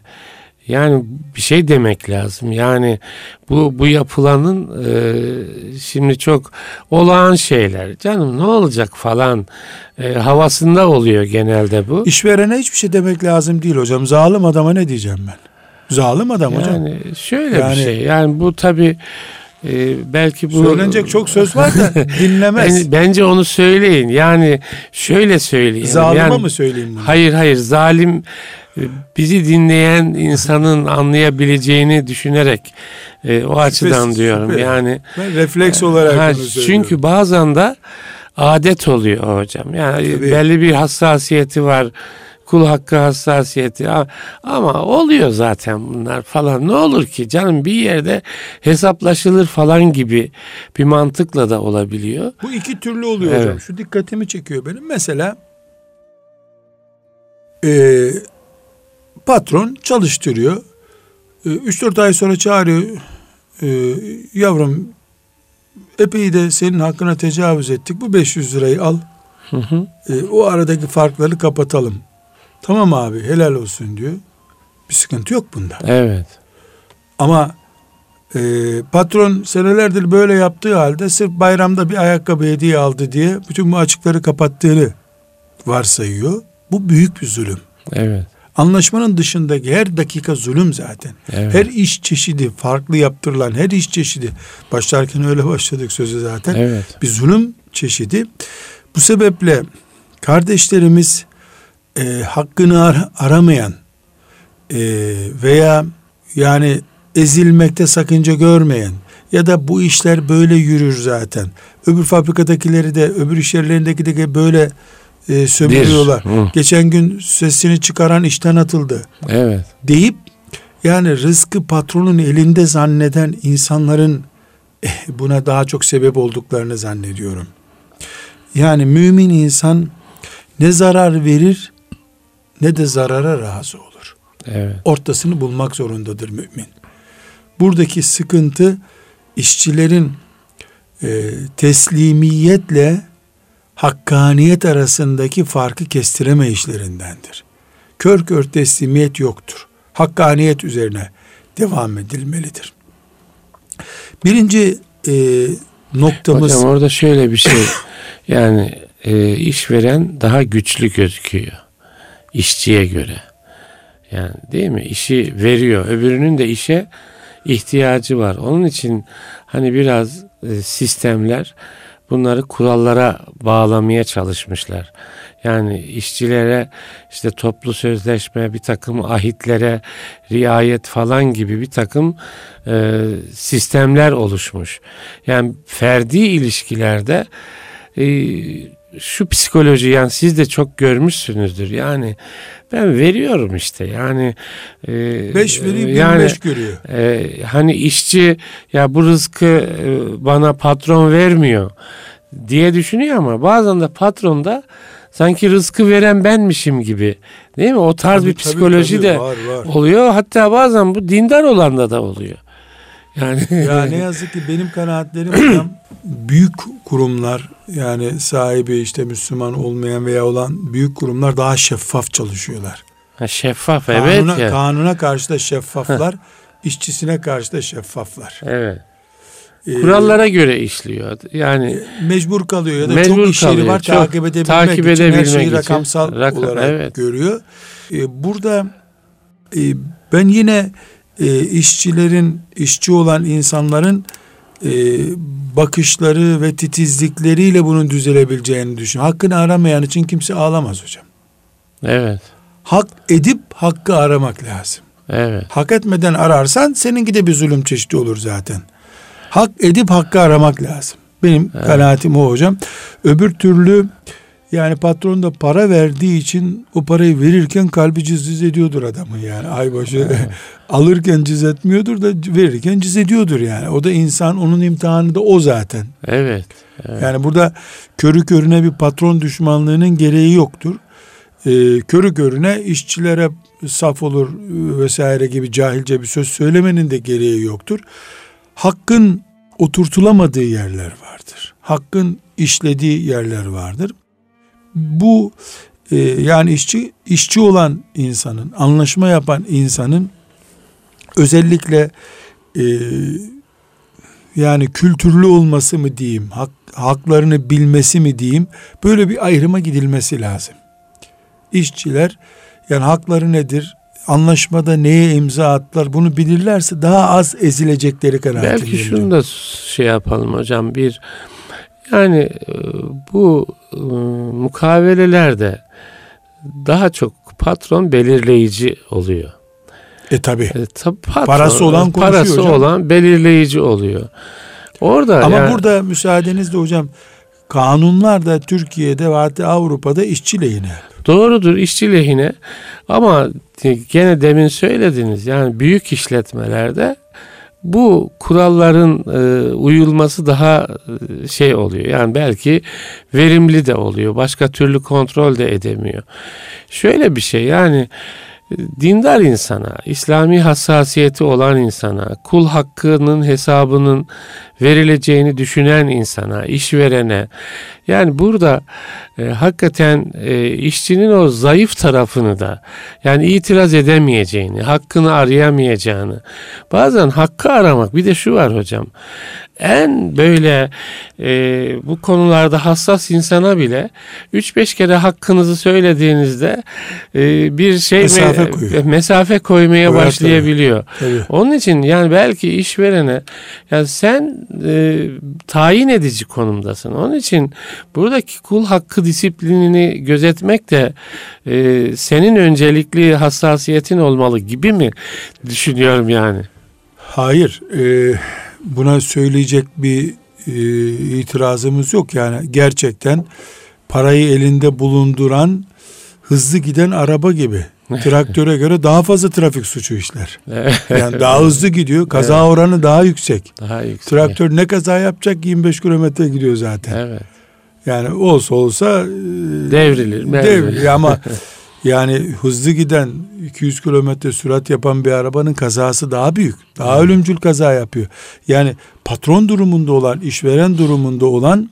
A: yani bir şey demek lazım. Yani bu bu yapılanın e, şimdi çok olağan şeyler. Canım ne olacak falan e, havasında oluyor genelde bu.
B: İşverene hiçbir şey demek lazım değil hocam. Zalim adama ne diyeceğim ben? Zalim adam hocam.
A: Yani şöyle
B: Yani-
A: bir şey. Yani bu tabi belki bu
B: Söylenecek çok söz var da dinlemez.
A: Ben- bence onu söyleyin. Yani şöyle söyleyin.
B: Zalime
A: yani,
B: mi söyleyeyim bunu?
A: Hayır hayır zalim bizi dinleyen insanın anlayabileceğini düşünerek e, o açıdan
B: Süper,
A: diyorum.
B: süper.
A: Yani
B: Ben refleks olarak
A: ha, çünkü bazen de adet oluyor hocam. Yani
B: Tabii.
A: belli bir hassasiyeti var. Kul hakkı hassasiyeti A- ama oluyor zaten bunlar falan ne olur ki canım bir yerde hesaplaşılır falan gibi bir mantıkla da olabiliyor.
B: Bu iki türlü oluyor
A: Evet.
B: hocam. Şu dikkatimi çekiyor benim. Mesela e, patron çalıştırıyor. 3-4 ay sonra çağırıyor. E, yavrum epey de senin hakkına tecavüz ettik. Bu 500 lirayı al.
A: Hı hı.
B: E, o aradaki farkları kapatalım. Tamam abi helal olsun diyor. Bir sıkıntı yok bunda.
A: Evet.
B: Ama e, patron senelerdir böyle yaptığı halde sırf bayramda bir ayakkabı hediye aldı diye bütün bu açıkları kapattığını varsayıyor. Bu büyük bir zulüm.
A: Evet.
B: Anlaşmanın dışındaki her dakika zulüm zaten.
A: Evet.
B: Her iş çeşidi farklı yaptırılan her iş çeşidi başlarken öyle başladık sözü zaten.
A: Evet.
B: Bir zulüm çeşidi. Bu sebeple kardeşlerimiz e, hakkını ar- aramayan e, veya yani ezilmekte sakınca görmeyen ya da bu işler böyle yürür zaten. Öbür fabrikadakileri de öbür iş yerlerindeki de böyle e, sömürüyorlar. Geçen gün sesini çıkaran işten atıldı
A: Evet.
B: deyip yani rızkı patronun elinde zanneden insanların eh, buna daha çok sebep olduklarını zannediyorum. Yani mümin insan ne zarar verir ne de zarara razı olur.
A: Evet.
B: Ortasını bulmak zorundadır mümin. Buradaki sıkıntı işçilerin e, teslimiyetle hakkaniyet arasındaki farkı kestireme işlerindendir. Kör kör teslimiyet yoktur. Hakkaniyet üzerine devam edilmelidir. Birinci e, noktamız
A: Hocam orada şöyle bir şey yani e, işveren daha güçlü gözüküyor işçiye göre. Yani değil mi? İşi veriyor. Öbürünün de işe ihtiyacı var. Onun için hani biraz e, sistemler bunları kurallara bağlamaya çalışmışlar. Yani işçilere işte toplu sözleşme, bir takım ahitlere riayet falan gibi bir takım e, sistemler oluşmuş. Yani ferdi ilişkilerde e, şu psikoloji yani siz de çok görmüşsünüzdür. Yani ben veriyorum işte yani e,
B: 5 vereyim
A: yani
B: 25 görüyor.
A: e, hani işçi ya bu rızkı e, bana patron vermiyor diye düşünüyor ama bazen de patron da sanki rızkı veren benmişim gibi değil mi? O tarz
B: Tabii,
A: bir
B: tabii,
A: psikoloji
B: tabii,
A: de
B: var, var.
A: oluyor. Hatta bazen bu dindar olanda da oluyor. Yani
B: Ya ne yazık ki benim kanaatlerim hocam büyük kurumlar yani sahibi işte Müslüman olmayan veya olan büyük kurumlar daha şeffaf çalışıyorlar.
A: Ha, şeffaf evet
B: kanuna,
A: ya.
B: kanuna karşı da şeffaflar, işçisine karşı da şeffaflar.
A: Evet.
B: Ee,
A: Kurallara göre işliyor. Yani
B: mecbur kalıyor ya da
A: Mecbur
B: çok iş yeri
A: kalıyor,
B: var
A: çok
B: takip edebilmek
A: takip
B: için her
A: edebilmek
B: şeyi
A: için.
B: rakamsal
A: Rakam-
B: olarak
A: evet.
B: görüyor. Ee, burada e, ben yine e, işçilerin, işçi olan insanların e, bakışları ve titizlikleriyle bunun düzelebileceğini düşünüyorum. Hakkını aramayan için kimse ağlamaz hocam.
A: evet.
B: Hak edip hakkı aramak lazım.
A: Evet.
B: Hak etmeden ararsan seninki de bir zulüm çeşidi olur zaten. Hak edip hakkı aramak lazım. Benim kanaatim o hocam. Öbür türlü yani patron da para verdiği için o parayı verirken kalbi cız ediyordur adamın yani. Aybaşı alırken cız etmiyordur da verirken cız ediyordur yani. O da insan onun imtihanı da o zaten.
A: Evet. evet.
B: Yani burada körü körüne bir patron düşmanlığının gereği yoktur. Ee, körü körüne işçilere saf olur e, vesaire gibi cahilce bir söz söylemenin de gereği yoktur. Hakkın oturtulamadığı yerler vardır. Hakkın işlediği yerler vardır. Bu e, yani işçi işçi olan insanın, anlaşma yapan insanın özellikle e, yani kültürlü olması mı diyeyim, hak, haklarını bilmesi mi diyeyim, böyle bir ayrıma gidilmesi lazım. İşçiler yani hakları nedir, anlaşmada neye imza attılar bunu bilirlerse daha az ezilecekleri kanaatindeyim.
A: Belki şunu da şey yapalım hocam bir yani e, bu e, mukavelelerde daha çok patron belirleyici oluyor.
B: E tabi.
A: E, tab- patron,
B: Parası olan konuşuyor
A: parası
B: hocam.
A: olan belirleyici oluyor. Orada
B: Ama
A: yani-
B: burada müsaadenizle hocam kanunlar da Türkiye'de ve hatta Avrupa'da işçi lehine.
A: Doğrudur işçi lehine ama gene demin söylediniz yani büyük işletmelerde bu kuralların e, uyulması daha e, şey oluyor. Yani belki verimli de oluyor. Başka türlü kontrol de edemiyor. Şöyle bir şey yani dindar insana, İslami hassasiyeti olan insana, kul hakkının hesabının verileceğini düşünen insana, işverene yani burada e, hakikaten e, işçinin o zayıf tarafını da yani itiraz edemeyeceğini, hakkını arayamayacağını bazen hakkı aramak bir de şu var hocam en böyle e, bu konularda hassas insana bile 3-5 kere hakkınızı söylediğinizde e, bir şey
B: mesafe, me- koyuyor.
A: mesafe koymaya Koyar başlayabiliyor.
B: Tabii.
A: Onun için yani belki işverene yani sen e, tayin edici konumdasın. Onun için buradaki kul hakkı disiplinini gözetmek de e, senin öncelikli hassasiyetin olmalı gibi mi düşünüyorum yani?
B: Hayır. E, buna söyleyecek bir e, itirazımız yok. Yani gerçekten parayı elinde bulunduran hızlı giden araba gibi. Traktöre göre daha fazla trafik suçu işler. yani daha hızlı gidiyor. Kaza evet. oranı daha yüksek.
A: Daha yüksek.
B: Traktör ne kaza yapacak 25 kilometre gidiyor zaten.
A: Evet.
B: Yani olsa olsa
A: devrilir.
B: Devrilir ama yani hızlı giden 200 kilometre sürat yapan bir arabanın kazası daha büyük. Daha hmm. ölümcül kaza yapıyor. Yani patron durumunda olan, işveren durumunda olan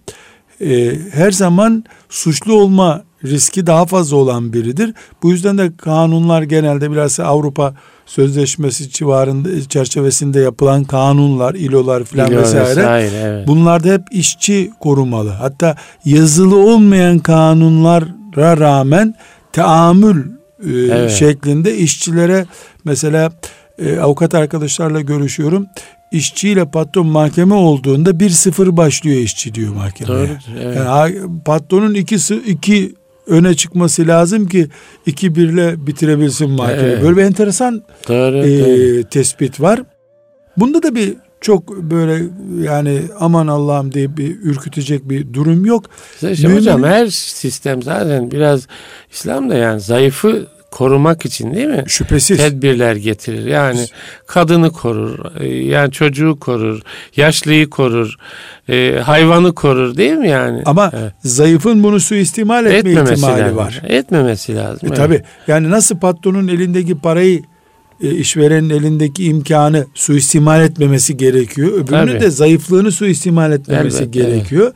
B: e, her zaman suçlu olma riski daha fazla olan biridir. Bu yüzden de kanunlar genelde biraz Avrupa Sözleşmesi civarında çerçevesinde yapılan kanunlar, ilolar filan İlo vesaire. vesaire evet. Bunlarda hep işçi korumalı. Hatta yazılı olmayan kanunlara rağmen teamül e, evet. şeklinde işçilere mesela e, avukat arkadaşlarla görüşüyorum. İşçiyle patron mahkeme olduğunda bir sıfır başlıyor işçi diyor mahkemeye. Doğru, evet. Yani patronun iki, iki öne çıkması lazım ki iki birle bitirebilsin mahkeme. Evet. Böyle bir enteresan doğru, e, doğru. tespit var. Bunda da bir çok böyle yani aman Allah'ım diye bir ürkütecek bir durum yok.
A: İşte Mümin... hocam her sistem zaten biraz İslam'da yani zayıfı korumak için değil mi?
B: Şüphesiz.
A: Tedbirler getirir. Yani kadını korur, e, yani çocuğu korur, yaşlıyı korur, e, hayvanı korur değil mi yani?
B: Ama evet. zayıfın bunu suistimal etme Etmemesi ihtimali
A: lazım.
B: var.
A: Etmemesi lazım.
B: E, evet. Tabii. Yani nasıl patronun elindeki parayı e, işverenin elindeki imkanı suistimal etmemesi gerekiyor. Öbürünün Tabii. de zayıflığını suistimal etmemesi Elbette, gerekiyor. Evet.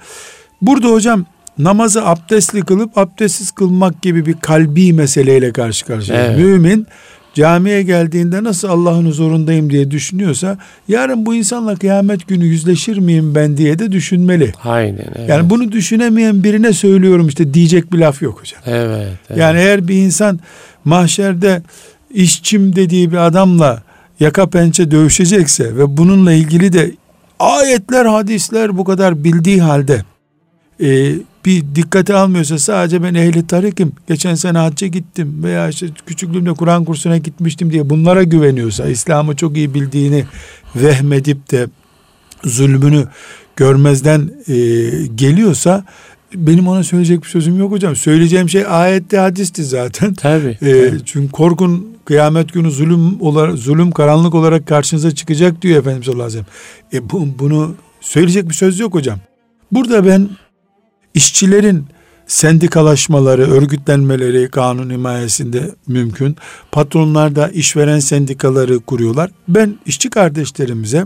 B: Burada hocam namazı abdestli kılıp abdestsiz kılmak gibi bir kalbi meseleyle karşı karşıya. Evet. Mümin camiye geldiğinde nasıl Allah'ın huzurundayım diye düşünüyorsa yarın bu insanla kıyamet günü yüzleşir miyim ben diye de düşünmeli.
A: Aynen. Evet.
B: Yani bunu düşünemeyen birine söylüyorum işte diyecek bir laf yok hocam.
A: Evet. evet.
B: Yani eğer bir insan mahşerde işçim dediği bir adamla yaka pençe dövüşecekse ve bununla ilgili de ayetler hadisler bu kadar bildiği halde e, bir dikkate almıyorsa sadece ben ehli tarikim geçen sene hacca gittim veya işte küçüklüğümde Kur'an kursuna gitmiştim diye bunlara güveniyorsa İslam'ı çok iyi bildiğini vehmedip de zulmünü görmezden e, geliyorsa benim ona söyleyecek bir sözüm yok hocam. Söyleyeceğim şey ayette hadisti zaten.
A: Tabii.
B: Ee, tabii. Çünkü korkun kıyamet günü zulüm olarak zulüm karanlık olarak karşınıza çıkacak diyor Efendimiz sallallahu aleyhi ve sellem. E bu, bunu söyleyecek bir söz yok hocam. Burada ben işçilerin sendikalaşmaları, örgütlenmeleri kanun himayesinde mümkün. Patronlar da işveren sendikaları kuruyorlar. Ben işçi kardeşlerimize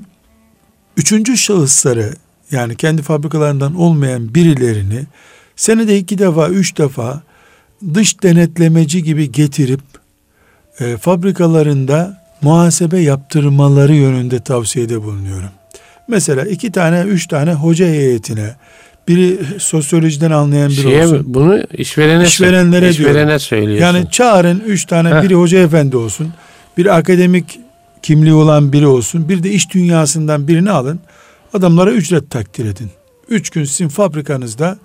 B: üçüncü şahısları yani kendi fabrikalarından olmayan birilerini senede iki defa, üç defa dış denetlemeci gibi getirip e, fabrikalarında muhasebe yaptırmaları yönünde tavsiyede bulunuyorum. Mesela iki tane, üç tane hoca heyetine, biri sosyolojiden anlayan biri Şeye, olsun.
A: Bunu işverene işverenlere işverene söylüyorsun.
B: Yani çağırın üç tane, Heh. biri hoca efendi olsun, bir akademik kimliği olan biri olsun, bir de iş dünyasından birini alın. Adamlara ücret takdir edin. Üç gün sizin fabrikanızda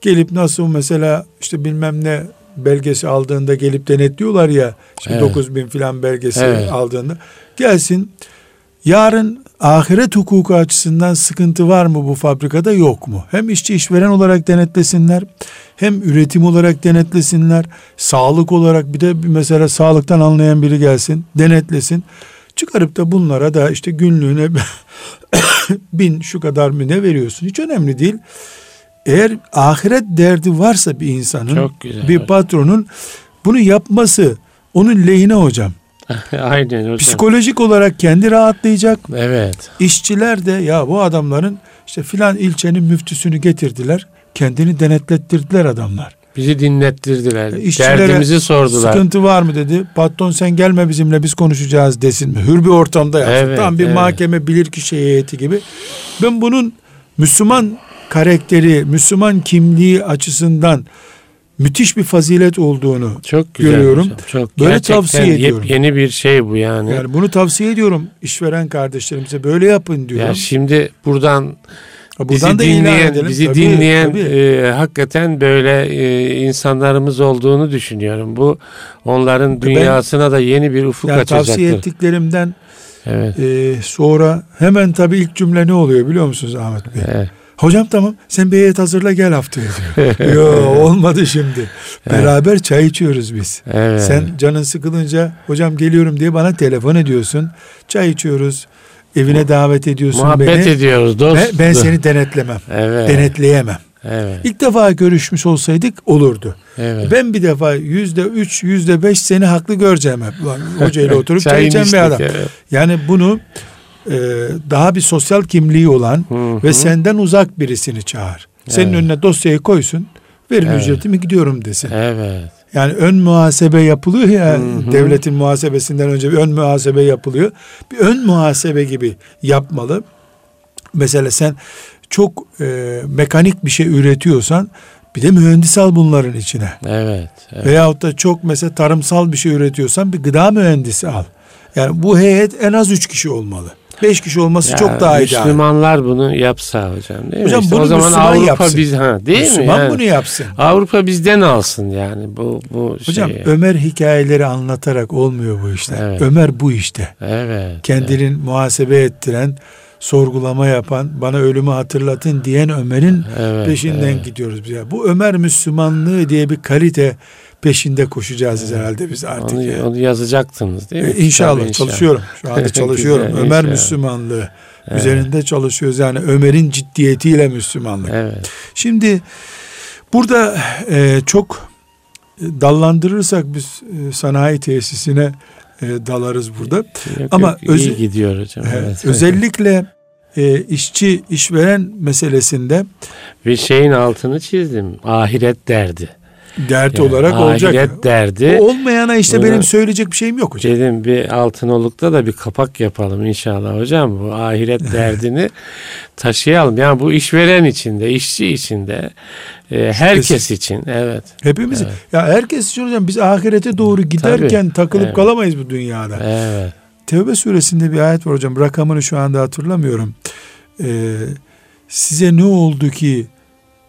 B: gelip nasıl mesela işte bilmem ne belgesi aldığında gelip denetliyorlar ya işte evet. 9 bin filan belgesi evet. aldığında gelsin yarın ahiret hukuku açısından sıkıntı var mı bu fabrikada yok mu? Hem işçi işveren olarak denetlesinler hem üretim olarak denetlesinler sağlık olarak bir de mesela sağlıktan anlayan biri gelsin denetlesin çıkarıp da bunlara da işte günlüğüne bin şu kadar mı ne veriyorsun hiç önemli değil. Eğer ahiret derdi varsa bir insanın bir patronun bunu yapması onun lehine hocam.
A: Aynen hocam.
B: Psikolojik olarak kendi rahatlayacak.
A: Evet.
B: İşçiler de ya bu adamların işte filan ilçenin müftüsünü getirdiler. Kendini denetlettirdiler adamlar.
A: Bizi dinlettirdiler.
B: E, işçilere
A: Derdimizi sordular.
B: Sıkıntı var mı dedi. Patron sen gelme bizimle biz konuşacağız desin mi? Hür bir ortamda yapsın.
A: Evet,
B: Tam bir
A: evet.
B: mahkeme bilirkişi heyeti gibi. Ben bunun Müslüman karakteri, Müslüman kimliği açısından müthiş bir fazilet olduğunu
A: Çok güzel
B: görüyorum.
A: hocam. Çok
B: Böyle
A: gerçekten
B: tavsiye ediyorum.
A: Yeni bir şey bu yani.
B: yani bunu tavsiye ediyorum işveren kardeşlerimize böyle yapın diyorum.
A: ya şimdi buradan
B: Ha,
A: bizi
B: Buradan da
A: dinleyen,
B: edelim.
A: bizi
B: Tabii,
A: dinleyen
B: tabii.
A: e, hakikaten böyle e, insanlarımız olduğunu düşünüyorum. Bu onların dünyasına da yeni bir ufuk
B: yani
A: açacaktır.
B: tavsiye ettiklerimden
A: Evet.
B: e, sonra hemen tabii ilk cümle ne oluyor biliyor musunuz Ahmet Bey?
A: Evet.
B: Hocam tamam sen bir heyet hazırla gel haftaya diyor. Yo olmadı şimdi. Beraber çay içiyoruz biz.
A: Evet.
B: Sen canın sıkılınca hocam geliyorum diye bana telefon ediyorsun. Çay içiyoruz. Evine davet ediyorsun
A: Muhabbet
B: beni.
A: ediyoruz dost.
B: Ben, ben seni denetlemem.
A: Evet.
B: Denetleyemem.
A: Evet.
B: İlk defa görüşmüş olsaydık olurdu.
A: Evet.
B: Ben bir defa yüzde üç, yüzde beş seni haklı göreceğim hep. Hocayla oturup çay içen bir adam.
A: evet.
B: Yani bunu e, daha bir sosyal kimliği olan
A: Hı
B: ve
A: hı.
B: senden uzak birisini çağır. Senin
A: Evet.
B: önüne dosyayı koysun. Verin
A: Evet.
B: ücretimi gidiyorum desin.
A: Evet.
B: Yani ön muhasebe yapılıyor ya
A: Hı hı.
B: devletin muhasebesinden önce bir ön muhasebe yapılıyor. Bir ön muhasebe gibi yapmalı. Mesela sen çok e, mekanik bir şey üretiyorsan bir de mühendis al bunların içine.
A: Evet. evet.
B: Veyahut da çok mesela tarımsal bir şey üretiyorsan bir gıda mühendisi al. Yani bu heyet en az üç kişi olmalı. Beş kişi olması
A: Ya,
B: çok daha ideal.
A: Müslümanlar bunu yapsa hocam değil mi?
B: Hocam
A: İşte
B: bunu
A: o zaman
B: Müslüman
A: Avrupa
B: yapsın.
A: biz ha değil
B: Müslüman
A: mi? Yani?
B: bunu yapsın.
A: Avrupa bizden alsın yani bu bu
B: Hocam
A: şeyi.
B: Ömer hikayeleri anlatarak olmuyor bu işler.
A: Evet.
B: Ömer bu işte.
A: Evet.
B: Kendinin muhasebe ettiren, sorgulama yapan, bana ölümü hatırlatın diyen Ömer'in
A: Evet,
B: peşinden
A: evet.
B: gidiyoruz biz. ya. Bu Ömer Müslümanlığı diye bir kalite peşinde koşacağız herhalde biz artık.
A: Onu,
B: yani.
A: onu yazacaktınız değil mi?
B: Ee, İnşallah
A: Tabii
B: çalışıyorum. Şu anda çalışıyorum.
A: Güzel,
B: Ömer
A: inşallah.
B: Müslümanlığı üzerinde çalışıyoruz. Yani Ömer'in ciddiyetiyle Müslümanlık.
A: Evet.
B: Şimdi burada e, çok e, dallandırırsak biz e, sanayi tesisine e, dalarız burada.
A: Yok,
B: Ama
A: yok,
B: öz-
A: iyi gidiyor hocam.
B: E,
A: Evet.
B: özellikle e, işçi işveren meselesinde
A: Bir şeyin altını çizdim. Ahiret derdi.
B: Dert
A: Yani
B: olarak olacak.
A: Ahiret derdi.
B: O olmayana işte
A: Bunu-
B: benim söyleyecek bir şeyim yok hocam.
A: Dedim bir altınolukta da bir kapak yapalım inşallah hocam. Bu ahiret derdini taşıyalım. Yani bu işveren içinde, işçi içinde, e, herkes için. Evet.
B: Hepimiz
A: Evet.
B: ya herkes için hocam biz ahirete doğru giderken takılıp
A: Evet.
B: kalamayız bu dünyada.
A: Evet.
B: Tevbe suresinde bir ayet var hocam. Rakamını şu anda hatırlamıyorum. Ee, size ne oldu ki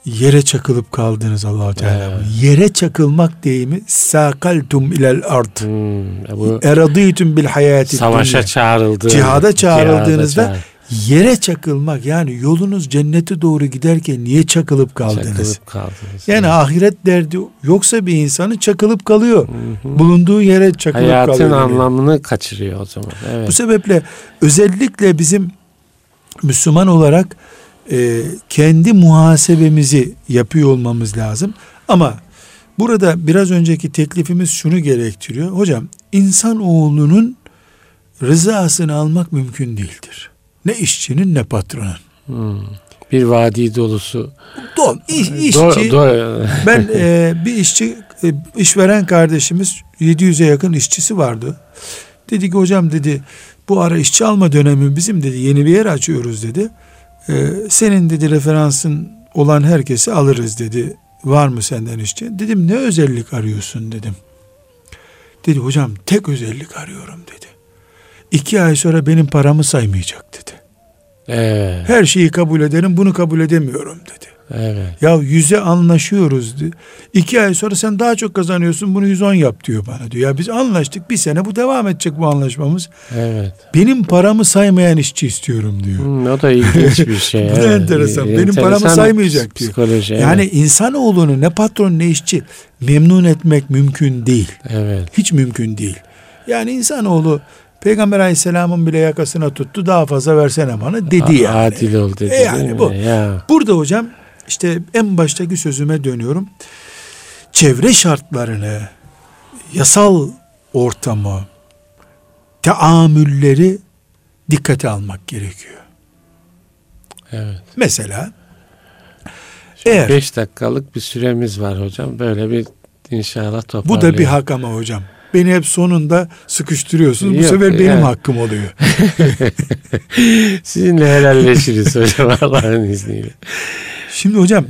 B: yere çakılıp kaldınız Allahu Teala.
A: Evet.
B: Yere çakılmak deyimi sakaltum ilel ard.
A: Hmm, bu
B: Eradîtüm bil hayati
A: savaşa çağrıldı.
B: Cihada çağrıldığınızda
A: Cihada
B: Yere çakılmak yani yolunuz cennete doğru giderken niye çakılıp kaldınız?
A: çakılıp kaldınız.
B: Yani ahiret derdi yoksa bir insanı çakılıp kalıyor.
A: Hı.
B: Bulunduğu yere çakılıp
A: Hayatın
B: kalıyor. demek.
A: anlamını kaçırıyor o zaman. Evet.
B: Bu sebeple özellikle bizim Müslüman olarak e, kendi muhasebemizi yapıyor olmamız lazım. Ama burada biraz önceki teklifimiz şunu gerektiriyor. Hocam insan oğlunun rızasını almak mümkün değildir. Ne işçinin ne patronun.
A: Hmm. Bir vadi dolusu.
B: Don, iş, işçi,
A: Do- do-
B: ben e, bir işçi e, işveren kardeşimiz 700'e yakın işçisi vardı. Dedi ki hocam dedi bu ara işçi alma dönemi bizim dedi yeni bir yer açıyoruz dedi. E, senin dedi referansın olan herkesi alırız dedi. Var mı senden işçi? Dedim ne özellik arıyorsun dedim. Dedi hocam tek özellik arıyorum dedi. İki ay sonra benim paramı saymayacak dedi.
A: evet.
B: Her şeyi kabul ederim bunu kabul edemiyorum dedi.
A: Evet.
B: Ya yüze anlaşıyoruz. di- İki ay sonra sen daha çok kazanıyorsun bunu 110 yap diyor bana diyor. Ya biz anlaştık bir sene bu devam edecek bu anlaşmamız.
A: Evet.
B: Benim paramı saymayan işçi istiyorum diyor.
A: Hmm, o da ilginç bir şey.
B: Bu da
A: evet.
B: enteresan. Benim
A: Enteresan
B: paramı saymayacak diyor.
A: Psikoloji.
B: Yani
A: evet.
B: insanoğlunu ne patron ne işçi memnun etmek mümkün değil.
A: Evet.
B: Hiç mümkün değil. Yani insanoğlu Peygamber Aleyhisselam'ın bile yakasına tuttu daha fazla versene bana dedi yani.
A: Adil ol dedi.
B: E yani bu.
A: Ya.
B: Burada hocam işte en baştaki sözüme dönüyorum. Çevre şartlarını, yasal ortamı, teamülleri dikkate almak gerekiyor.
A: Evet.
B: Mesela eğer
A: 5 dakikalık bir süremiz var hocam. Böyle bir inşallah
B: bu
A: toparlayalım.
B: da bir hak ama hocam. Beni hep sonunda sıkıştırıyorsunuz. Bu
A: Yok,
B: sefer benim
A: yani.
B: hakkım oluyor.
A: Sizinle helalleşiriz hocam Allah'ın izniyle.
B: Şimdi hocam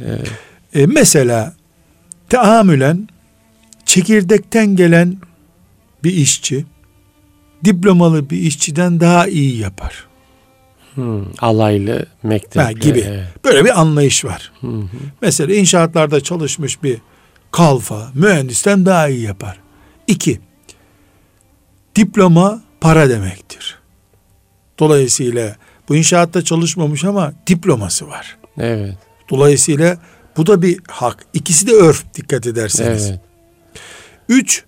B: e, mesela teamülen çekirdekten gelen bir işçi diplomalı bir işçiden daha iyi yapar.
A: Hmm, alaylı mektep
B: Ha, gibi.
A: Evet.
B: Böyle bir anlayış var.
A: Hı hı.
B: Mesela inşaatlarda çalışmış bir kalfa mühendisten daha iyi yapar. İki, diploma para demektir. Dolayısıyla bu inşaatta çalışmamış ama diploması var.
A: Evet.
B: Dolayısıyla bu da bir hak. İkisi de örf dikkat ederseniz.
A: Evet.
B: Üç,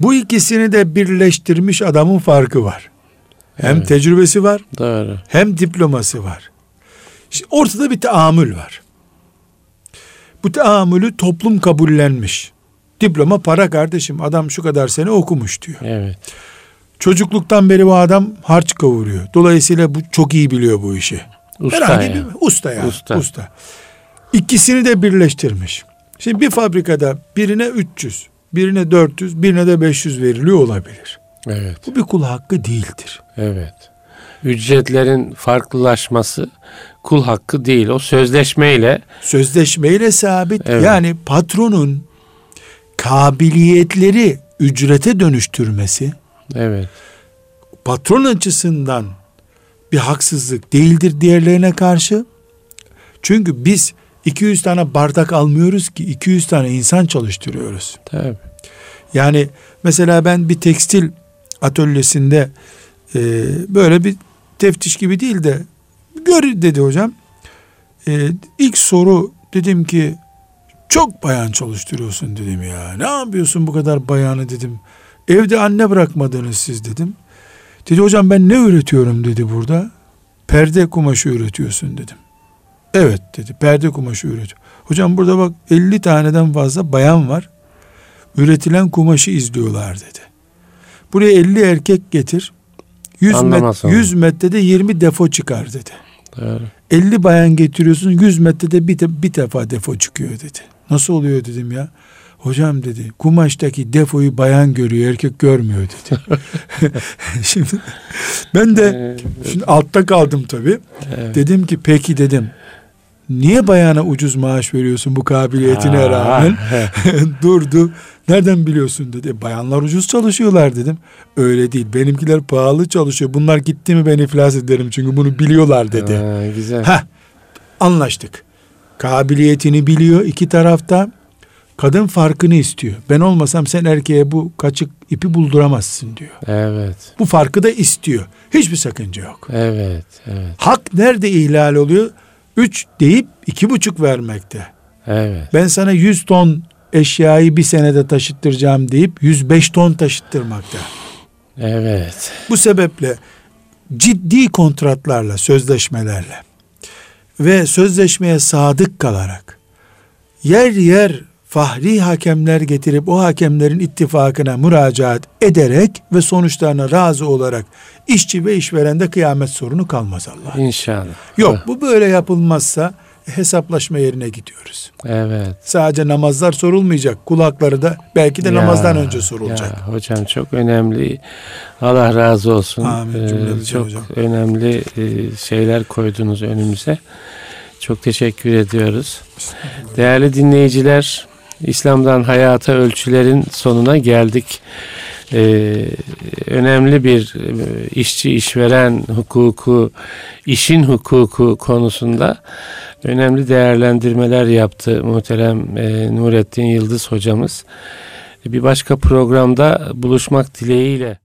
B: bu ikisini de birleştirmiş adamın farkı var. Hem
A: Evet.
B: tecrübesi var
A: Doğru.
B: hem diploması var. İşte ortada bir teamül var. Bu teamülü toplum kabullenmiş. Diploma para kardeşim adam şu kadar sene okumuş diyor.
A: Evet.
B: Çocukluktan beri bu adam harç kavuruyor. Dolayısıyla bu çok iyi biliyor bu işi.
A: Usta
B: Herhangi
A: ya.
B: bir usta yani.
A: Usta.
B: Usta. İkisini de birleştirmiş. Şimdi bir fabrikada birine 300, birine 400, birine de 500 veriliyor olabilir.
A: Evet.
B: Bu bir kul hakkı değildir.
A: Evet. Ücretlerin farklılaşması kul hakkı değil. O sözleşmeyle
B: Sözleşmeyle sabit.
A: Evet.
B: Yani patronun kabiliyetleri ücrete dönüştürmesi
A: evet.
B: patron açısından bir haksızlık değildir diğerlerine karşı. Çünkü biz 200 tane bardak almıyoruz ki 200 tane insan çalıştırıyoruz.
A: Tabii.
B: Yani mesela ben bir tekstil atölyesinde e, böyle bir teftiş gibi değil de gör dedi hocam. E, ilk soru dedim ki çok bayan çalıştırıyorsun dedim ya. Ne yapıyorsun bu kadar bayanı dedim. Evde anne bırakmadınız siz dedim. Dedi hocam ben ne üretiyorum dedi burada. Perde kumaşı üretiyorsun dedim. Evet dedi perde kumaşı üretiyor. Hocam burada bak 50 taneden fazla bayan var üretilen kumaşı izliyorlar dedi. Buraya 50 erkek getir. 100,
A: Anlamaz
B: met,
A: onu.
B: 100 metrede 20 defo çıkar dedi.
A: Doğru.
B: 50 bayan getiriyorsun 100 metrede bir, de, bir defa defo çıkıyor dedi. Nasıl oluyor dedim ya. Hocam dedi kumaştaki defoyu bayan görüyor erkek görmüyor dedi. şimdi ben de
A: Evet.
B: şimdi altta kaldım tabii.
A: Evet.
B: Dedim ki peki dedim. Niye bayana ucuz maaş veriyorsun bu kabiliyetine rağmen? Durdu. Nereden biliyorsun dedi. "E, Bayanlar ucuz çalışıyorlar dedim. Öyle değil. Benimkiler pahalı çalışıyor. Bunlar gitti mi ben iflas ederim çünkü bunu biliyorlar dedi.
A: Ha, güzel.
B: Heh, anlaştık. Kabiliyetini biliyor iki tarafta. Kadın farkını istiyor. Ben olmasam sen erkeğe bu kaçık ipi bulduramazsın diyor.
A: Evet.
B: Bu farkı da istiyor. Hiçbir sakınca yok.
A: Evet. Evet.
B: Hak nerede ihlal oluyor? Üç deyip iki buçuk vermekte.
A: Evet.
B: Ben sana 100 ton eşyayı bir senede taşıttıracağım deyip 105 ton taşıttırmakta.
A: Evet.
B: Bu sebeple ciddi kontratlarla, sözleşmelerle ve sözleşmeye sadık kalarak yer yer fahri hakemler getirip o hakemlerin ittifakına müracaat ederek ve sonuçlarına razı olarak işçi ve işverende kıyamet sorunu kalmaz Allah.
A: İnşallah.
B: Yok bu böyle yapılmazsa hesaplaşma yerine gidiyoruz.
A: Evet.
B: Sadece namazlar sorulmayacak. Kulakları da belki de
A: Ya,
B: namazdan önce sorulacak.
A: ya hocam çok önemli. Allah razı olsun.
B: Amin,
A: Ee, çok
B: hocam.
A: önemli e, şeyler koydunuz önümüze. Çok teşekkür ediyoruz. Değerli dinleyiciler, İslam'dan hayata ölçülerin sonuna geldik. Ee, önemli bir e, işçi işveren hukuku, işin hukuku konusunda önemli değerlendirmeler yaptı muhterem e, Nurettin Yıldız hocamız. Bir başka programda buluşmak dileğiyle